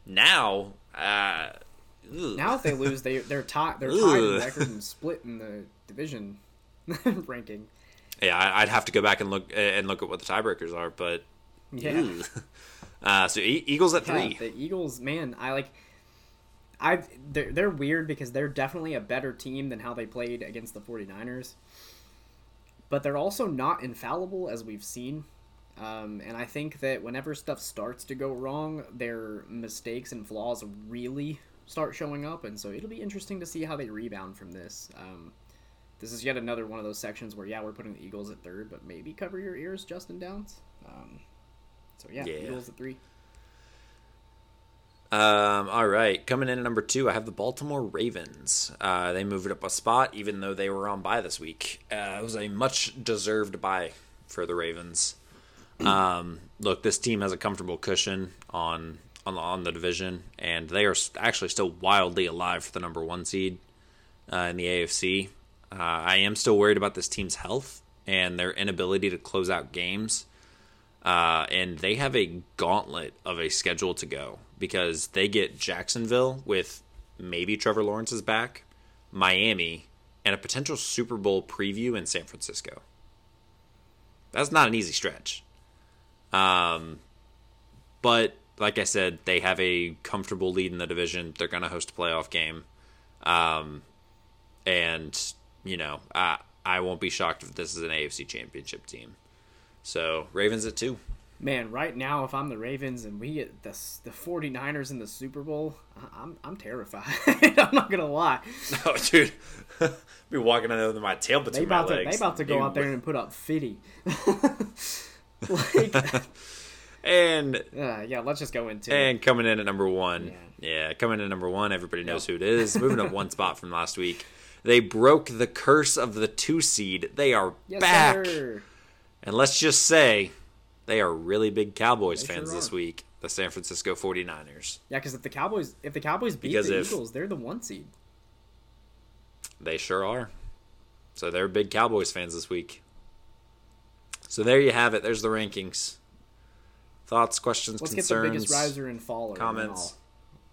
Now, uh, now if they lose, they they're [LAUGHS] tied. They're tied in record and split in the division ranking. Yeah, I'd have to go back and look and look at what the tiebreakers are, but yeah. Uh, so Eagles at three. Yeah, the Eagles, man, I like I they're, they're weird because they're definitely a better team than how they played against the 49ers. But they're also not infallible as we've seen. Um, and I think that whenever stuff starts to go wrong, their mistakes and flaws really start showing up. And so it'll be interesting to see how they rebound from this. Um, this is yet another one of those sections where, yeah, we're putting the Eagles at third, but maybe cover your ears, Justin Downs. Um, so, yeah, yeah, Eagles at three. Um, all right, coming in at number two, I have the Baltimore Ravens. Uh, they moved up a spot, even though they were on bye this week. Uh, it was a much deserved bye for the Ravens. Um, look, this team has a comfortable cushion on on the, on the division, and they are actually still wildly alive for the number one seed uh, in the AFC. Uh, I am still worried about this team's health and their inability to close out games. Uh, and they have a gauntlet of a schedule to go because they get Jacksonville with maybe Trevor Lawrence is back, Miami, and a potential Super Bowl preview in San Francisco. That's not an easy stretch. Um, but like I said, they have a comfortable lead in the division. They're going to host a playoff game. Um, and, you know, I, I won't be shocked if this is an AFC championship team. So Ravens at two. Man, right now, if I'm the Ravens and we get the the 49ers in the Super Bowl, I'm I'm terrified. [LAUGHS] I'm not gonna lie. [LAUGHS] No, dude, [LAUGHS] be walking with my tail between they about my to, legs. They about to go dude. out there and put up 50. like, and uh, yeah, let's just go into and it. coming in at number one. Yeah. yeah, coming in at number one. Everybody knows who it is. Moving up one spot from last week. They broke the curse of the two seed. They are yes, back. Sir. And let's just say they are really big Cowboys they fans sure this week. The San Francisco 49ers. Yeah, because if the Cowboys if the Cowboys beat because the if, Eagles, they're the one seed. They sure are. So they're big Cowboys fans this week. So there you have it. There's the rankings. Thoughts, questions, Let's concerns, get the biggest riser and faller. comments.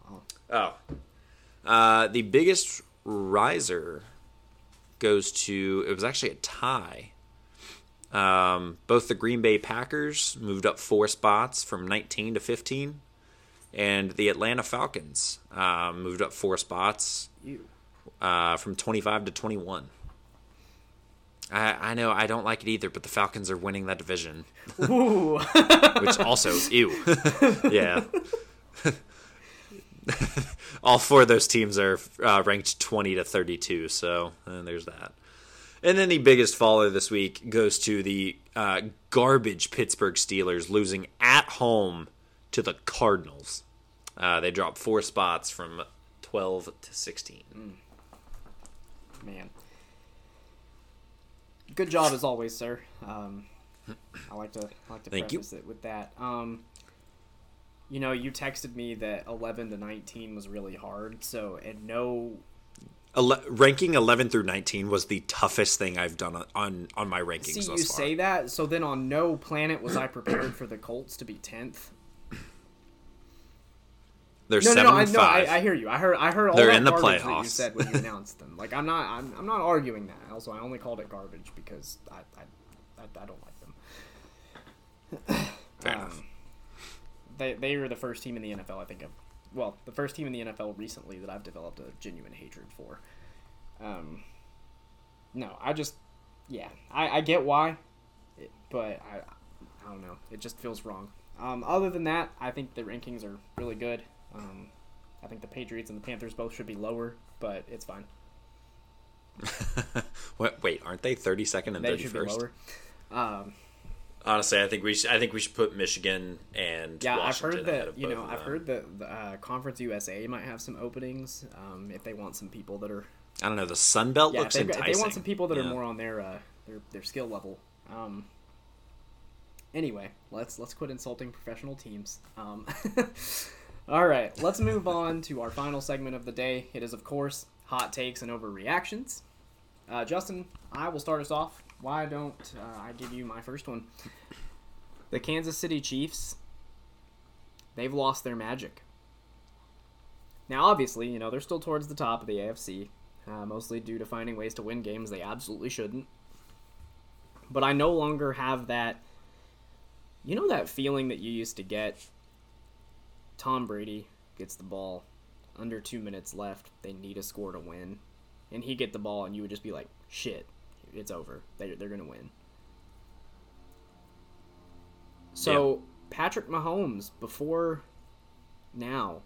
I'll- Oh. Uh, the biggest riser goes to, it was actually a tie. Um, both the Green Bay Packers moved up four spots from 19 to 15, and the Atlanta Falcons um, moved up four spots uh, from 25 to 21. I, I know I don't like it either, but the Falcons are winning that division, Ooh. which also, ew. yeah. [LAUGHS] All four of those teams are uh, ranked 20 to 32, so uh, there's that. And then the biggest faller this week goes to the uh, garbage Pittsburgh Steelers losing at home to the Cardinals. Uh, they dropped four spots from 12 to 16. Man. Good job as always, sir. Um, I like to I like to Thank you. it with that. Um, you know, you texted me that 11 to 19 was really hard. So, and no, Ele- ranking 11 through 19 was the toughest thing I've done on on, on my rankings see you far. say that. So then, on no planet was I prepared for the Colts to be 10th. They're No, no, no. I know. I. I hear you. I heard. I heard all They're that in the garbage that you said when you [LAUGHS] announced them. Like, I'm not. I'm, I'm not arguing that. Also, I only called it garbage because I, I, I, I don't like them. Fair Um, [SIGHS] enough. They they were the first team in the NFL. I think of, well, the first team in the NFL recently that I've developed a genuine hatred for. Um, no, I just, yeah, I, I get why, it, but I, I don't know. It just feels wrong. Um, other than that, I think the rankings are really good. Um, I think the Patriots and the Panthers both should be lower, but it's fine. [LAUGHS] wait, wait, aren't they 32nd and They should be 31st? lower. Um, Honestly, I think we should, I think we should put Michigan and Yeah, I've heard that. You know, I've heard that the uh, Conference USA might have some openings um, if they want some people that are. I don't know. The Sun Belt Yeah, looks if enticing. they want some people that Yeah. are more on their uh, their their skill level. Um, anyway, let's let's quit insulting professional teams. Um, [LAUGHS] all right, let's move on to our final segment of the day. It is, of course, hot takes and overreactions. Uh, Justin, I will start us off. Why don't uh, I give you my first one? The Kansas City Chiefs. They've lost their magic. Now, obviously, you know they're still towards the top of the AFC, uh, mostly due to finding ways to win games they absolutely shouldn't. But I no longer have that. You know that feeling that you used to get. Tom Brady gets the ball, under two minutes left. They need a score to win, and he get the ball, and you would just be like, "Shit, it's over. They they're gonna win." So Patrick Mahomes before now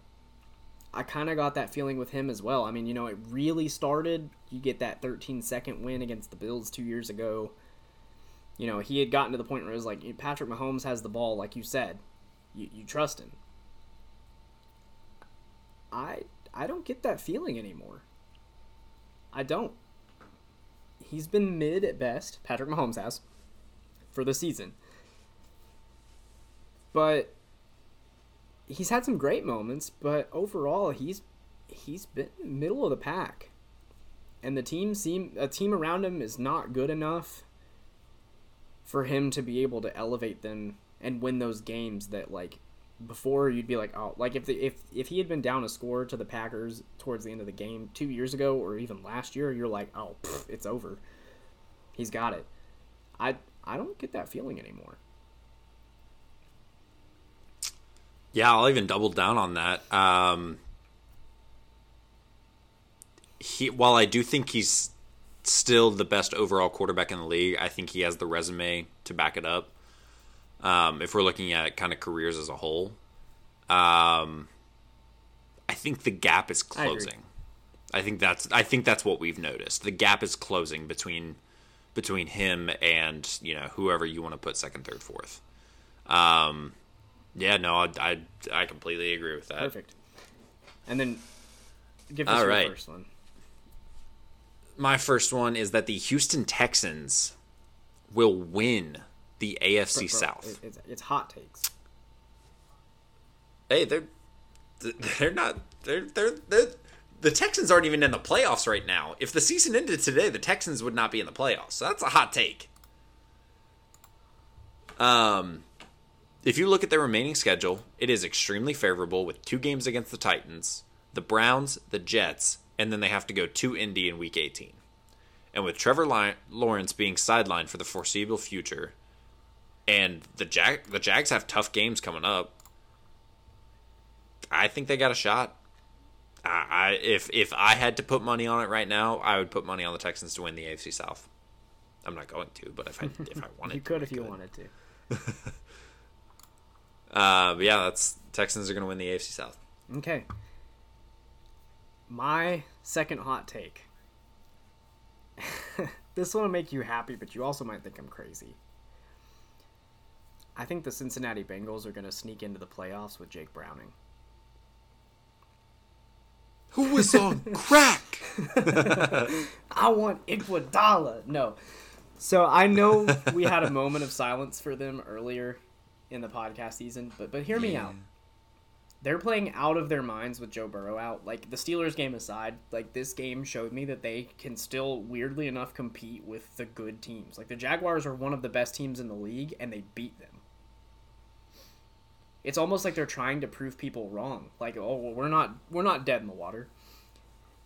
I kind of got that feeling with him as well. I mean, you know, it really started. You get that 13 second win against the Bills two years ago. You know, he had gotten to the point where it was like Patrick Mahomes has the ball, like you said. You, you trust him. I I don't get that feeling anymore. I don't. He's been mid at best. Patrick Mahomes has for the season. But he's had some great moments, but overall he's he's been middle of the pack. And the team seem a team around him is not good enough for him to be able to elevate them and win those games that like before you'd be like oh like if the, if if he had been down a score to the Packers towards the end of the game 2 years ago or even last year you're like oh pff, it's over. He's got it. I I don't get that feeling anymore. Yeah, I'll even double down on that. Um, he, while I do think he's still the best overall quarterback in the league, I think he has the resume to back it up. Um, if we're looking at kind of careers as a whole, um, I think the gap is closing. I, think that's I think that's what we've noticed. The gap is closing between between him and you know whoever you want to put second, third, fourth. Um, yeah, no, I, I, I completely agree with that. Perfect. And then give us All your first one. My first one is that the Houston Texans will win the AFC Bro, South. it's, it's hot takes. hey, they're [LAUGHS] they're not they're they're they're the Texans aren't even in the playoffs right now. If the season ended today, the Texans would not be in the playoffs. So that's a hot take. Um, if you look at their remaining schedule, it is extremely favorable with two games against the Titans, the Browns, the Jets, and then they have to go to Indy in Week 18. And with Trevor Lawrence being sidelined for the foreseeable future, and the Jag the Jags have tough games coming up, I think they got a shot. I, I if if I had to put money on it right now, I would put money on the Texans to win the AFC South. I'm not going to, but if I if I [LAUGHS] wanted, you could if you wanted to. [LAUGHS] uh, but yeah, that's Texans are going to win the AFC South. Okay. My second hot take. [LAUGHS] this one will make you happy, but you also might think I'm crazy. I think the Cincinnati Bengals are going to sneak into the playoffs with Jake Browning. Who was on [LAUGHS] crack? [LAUGHS] I want Iguodala. No. So I know we had a moment of silence for them earlier in the podcast season, but but hear me out. They're playing out of their minds with Joe Burrow out. Like the Steelers game aside, like this game showed me that they can still weirdly enough compete with the good teams. Like the Jaguars are one of the best teams in the league and they beat them. It's almost like they're trying to prove people wrong. Like, oh, well, we're not we're not dead in the water.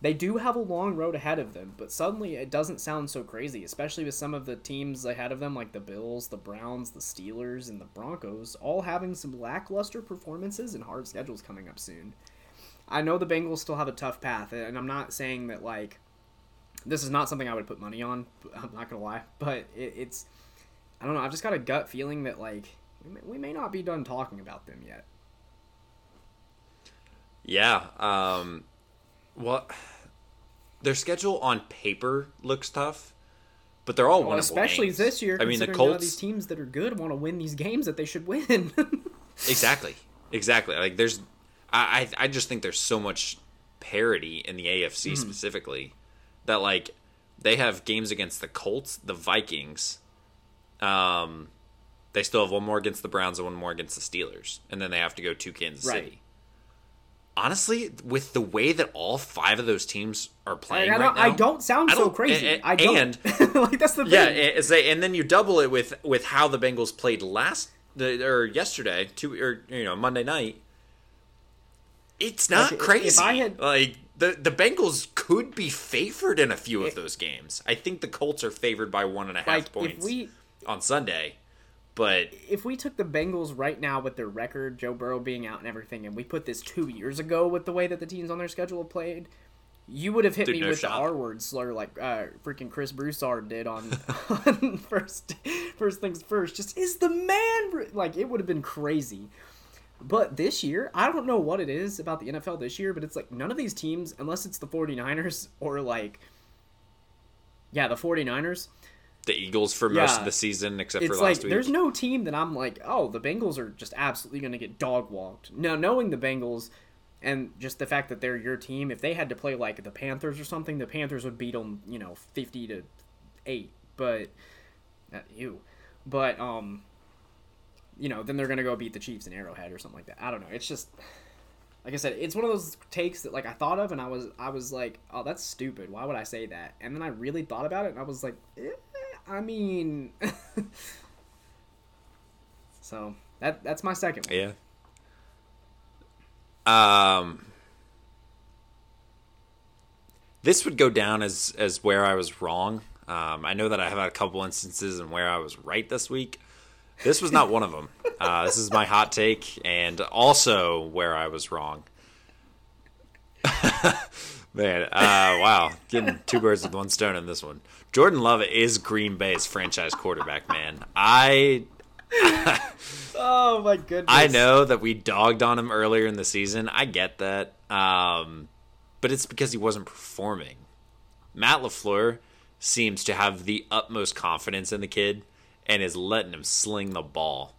They do have a long road ahead of them, but suddenly it doesn't sound so crazy, especially with some of the teams ahead of them, like the Bills, the Browns, the Steelers, and the Broncos, all having some lackluster performances and hard schedules coming up soon. I know the Bengals still have a tough path, and I'm not saying that, like, this is not something I would put money on, I'm not gonna lie, but it, it's, I don't know, I've just got a gut feeling that, like, we may, we may not be done talking about them yet. Yeah, um, well, their schedule on paper looks tough, but they're all well, especially games. this year. I mean, the Colts. These teams that are good want to win these games that they should win. [LAUGHS] exactly, exactly. Like there's, I I just think there's so much parity in the AFC mm-hmm. specifically that like they have games against the Colts, the Vikings. Um, they still have one more against the Browns and one more against the Steelers, and then they have to go to Kansas right. City honestly, with the way that all five of those teams are playing I, right now, I don't sound I don't, so crazy. And, I don't. And, [LAUGHS] like that's the thing. Yeah, and then you double it with with how the Bengals played last or yesterday, two or you know Monday night. It's not like, crazy. If I had like the the Bengals could be favored in a few of those games. I think the Colts are favored by one and a half like points we, on Sunday. But if we took the Bengals right now with their record, Joe Burrow being out and everything, and we put this two years ago with the way that the teams on their schedule have played, you would have hit Dude, me no with shot. the R word slur like uh, freaking Chris Broussard did on, [LAUGHS] on first first things first. Just is the man like it would have been crazy. But this year, I don't know what it is about the NFL this year, but it's like none of these teams, unless it's the 49ers [LAUGHS] or like, yeah, the 49ers, the Eagles for most yeah. of the season, except it's for last like, week. There's no team that I'm like, oh, the Bengals are just absolutely going to get dog walked. Now, knowing the Bengals and just the fact that they're your team, if they had to play like the Panthers or something, the Panthers would beat them, you know, fifty to eight. But not you, but um, you know, then they're gonna go beat the Chiefs in Arrowhead or something like that. I don't know. It's just like I said, it's one of those takes that like I thought of and I was I was like, oh, that's stupid. Why would I say that? And then I really thought about it and I was like, eh, I mean, [LAUGHS] so that that's my second one. Yeah. Um, this would go down as as where I was wrong. Um, I know that I have had a couple instances in where I was right this week. This was not one of them. [LAUGHS] Uh, this is my hot take, and also where I was wrong. [LAUGHS] Man, uh, wow, getting two birds with one stone in this one. Jordan Love is Green Bay's franchise quarterback, man. I. oh my goodness! I know that we dogged on him earlier in the season. I get that, um, but it's because he wasn't performing. Matt LaFleur seems to have the utmost confidence in the kid and is letting him sling the ball.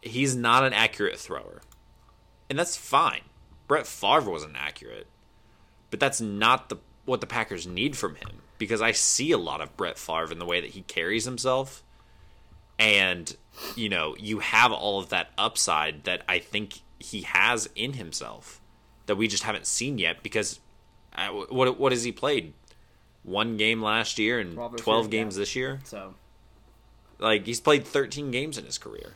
He's not an accurate thrower, and that's fine. Brett Favre wasn't accurate, but that's not the what the Packers need from him because I see a lot of Brett Favre in the way that he carries himself. And, you know, you have all of that upside that I think he has in himself that we just haven't seen yet because uh, I, what what has he played? One game last year and 12 twelve, this games yeah. this year. So Like he's played thirteen games in his career.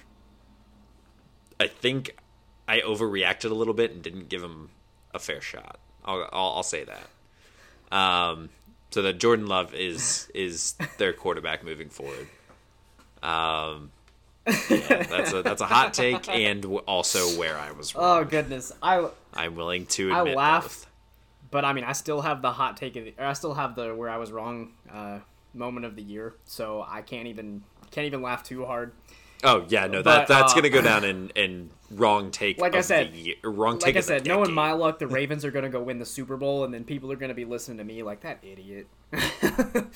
I think I overreacted a little bit and didn't give him a fair shot. I'll I'll, I'll say that. Um, so that Jordan Love is is their quarterback moving forward. Um, yeah, that's a that's a hot take and also where I was wrong. oh goodness, I I'm willing to I laughed. both. but I mean I still have the hot take of the, or I still have the where I was wrong uh, moment of the year. So I can't even can't even laugh too hard. Oh yeah, no, But, that's uh, gonna go down [SIGHS] in, in wrong take. Like I said- year, wrong take. Like I said, knowing my luck, the [LAUGHS] Ravens are gonna go win the Super Bowl, and then people are gonna be listening to me like that idiot. [LAUGHS]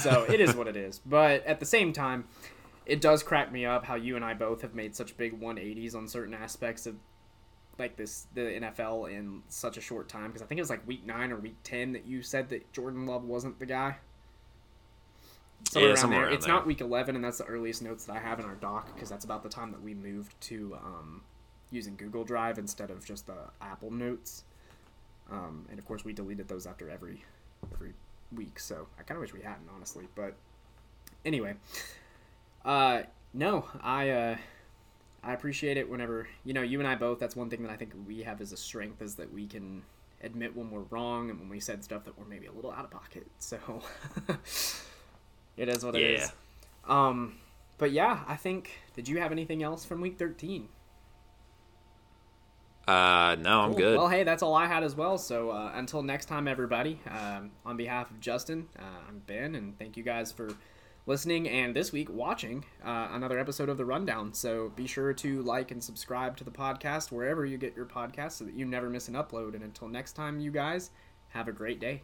so it is what it is. But at the same time, it does crack me up how you and I both have made such big 180s on certain aspects of like this the NFL in such a short time. Because I think it was like week nine or week ten that you said that Jordan Love wasn't the guy. Somewhere Yeah, around somewhere there. around it's there. not week 11, and that's the earliest notes that I have in our doc because that's about the time that we moved to um, using Google Drive instead of just the Apple Notes. Um, and of course, we deleted those after every every week, so I kind of wish we hadn't, honestly. But anyway, uh, no, I uh, I appreciate it whenever you know you and I both. That's one thing that I think we have as a strength is that we can admit when we're wrong and when we said stuff that were maybe a little out of pocket. So [LAUGHS] it is what it Yeah. is. Um, but yeah, I think. Did you have anything else from week thirteen? Uh, no, I'm Cool. good. Well, hey, that's all I had as well. So uh, until next time, everybody, um, on behalf of Justin, uh, I'm Ben, and thank you guys for listening and this week watching uh, another episode of The Rundown. So be sure to like and subscribe to the podcast wherever you get your podcasts so that you never miss an upload. And until next time, you guys, have a great day.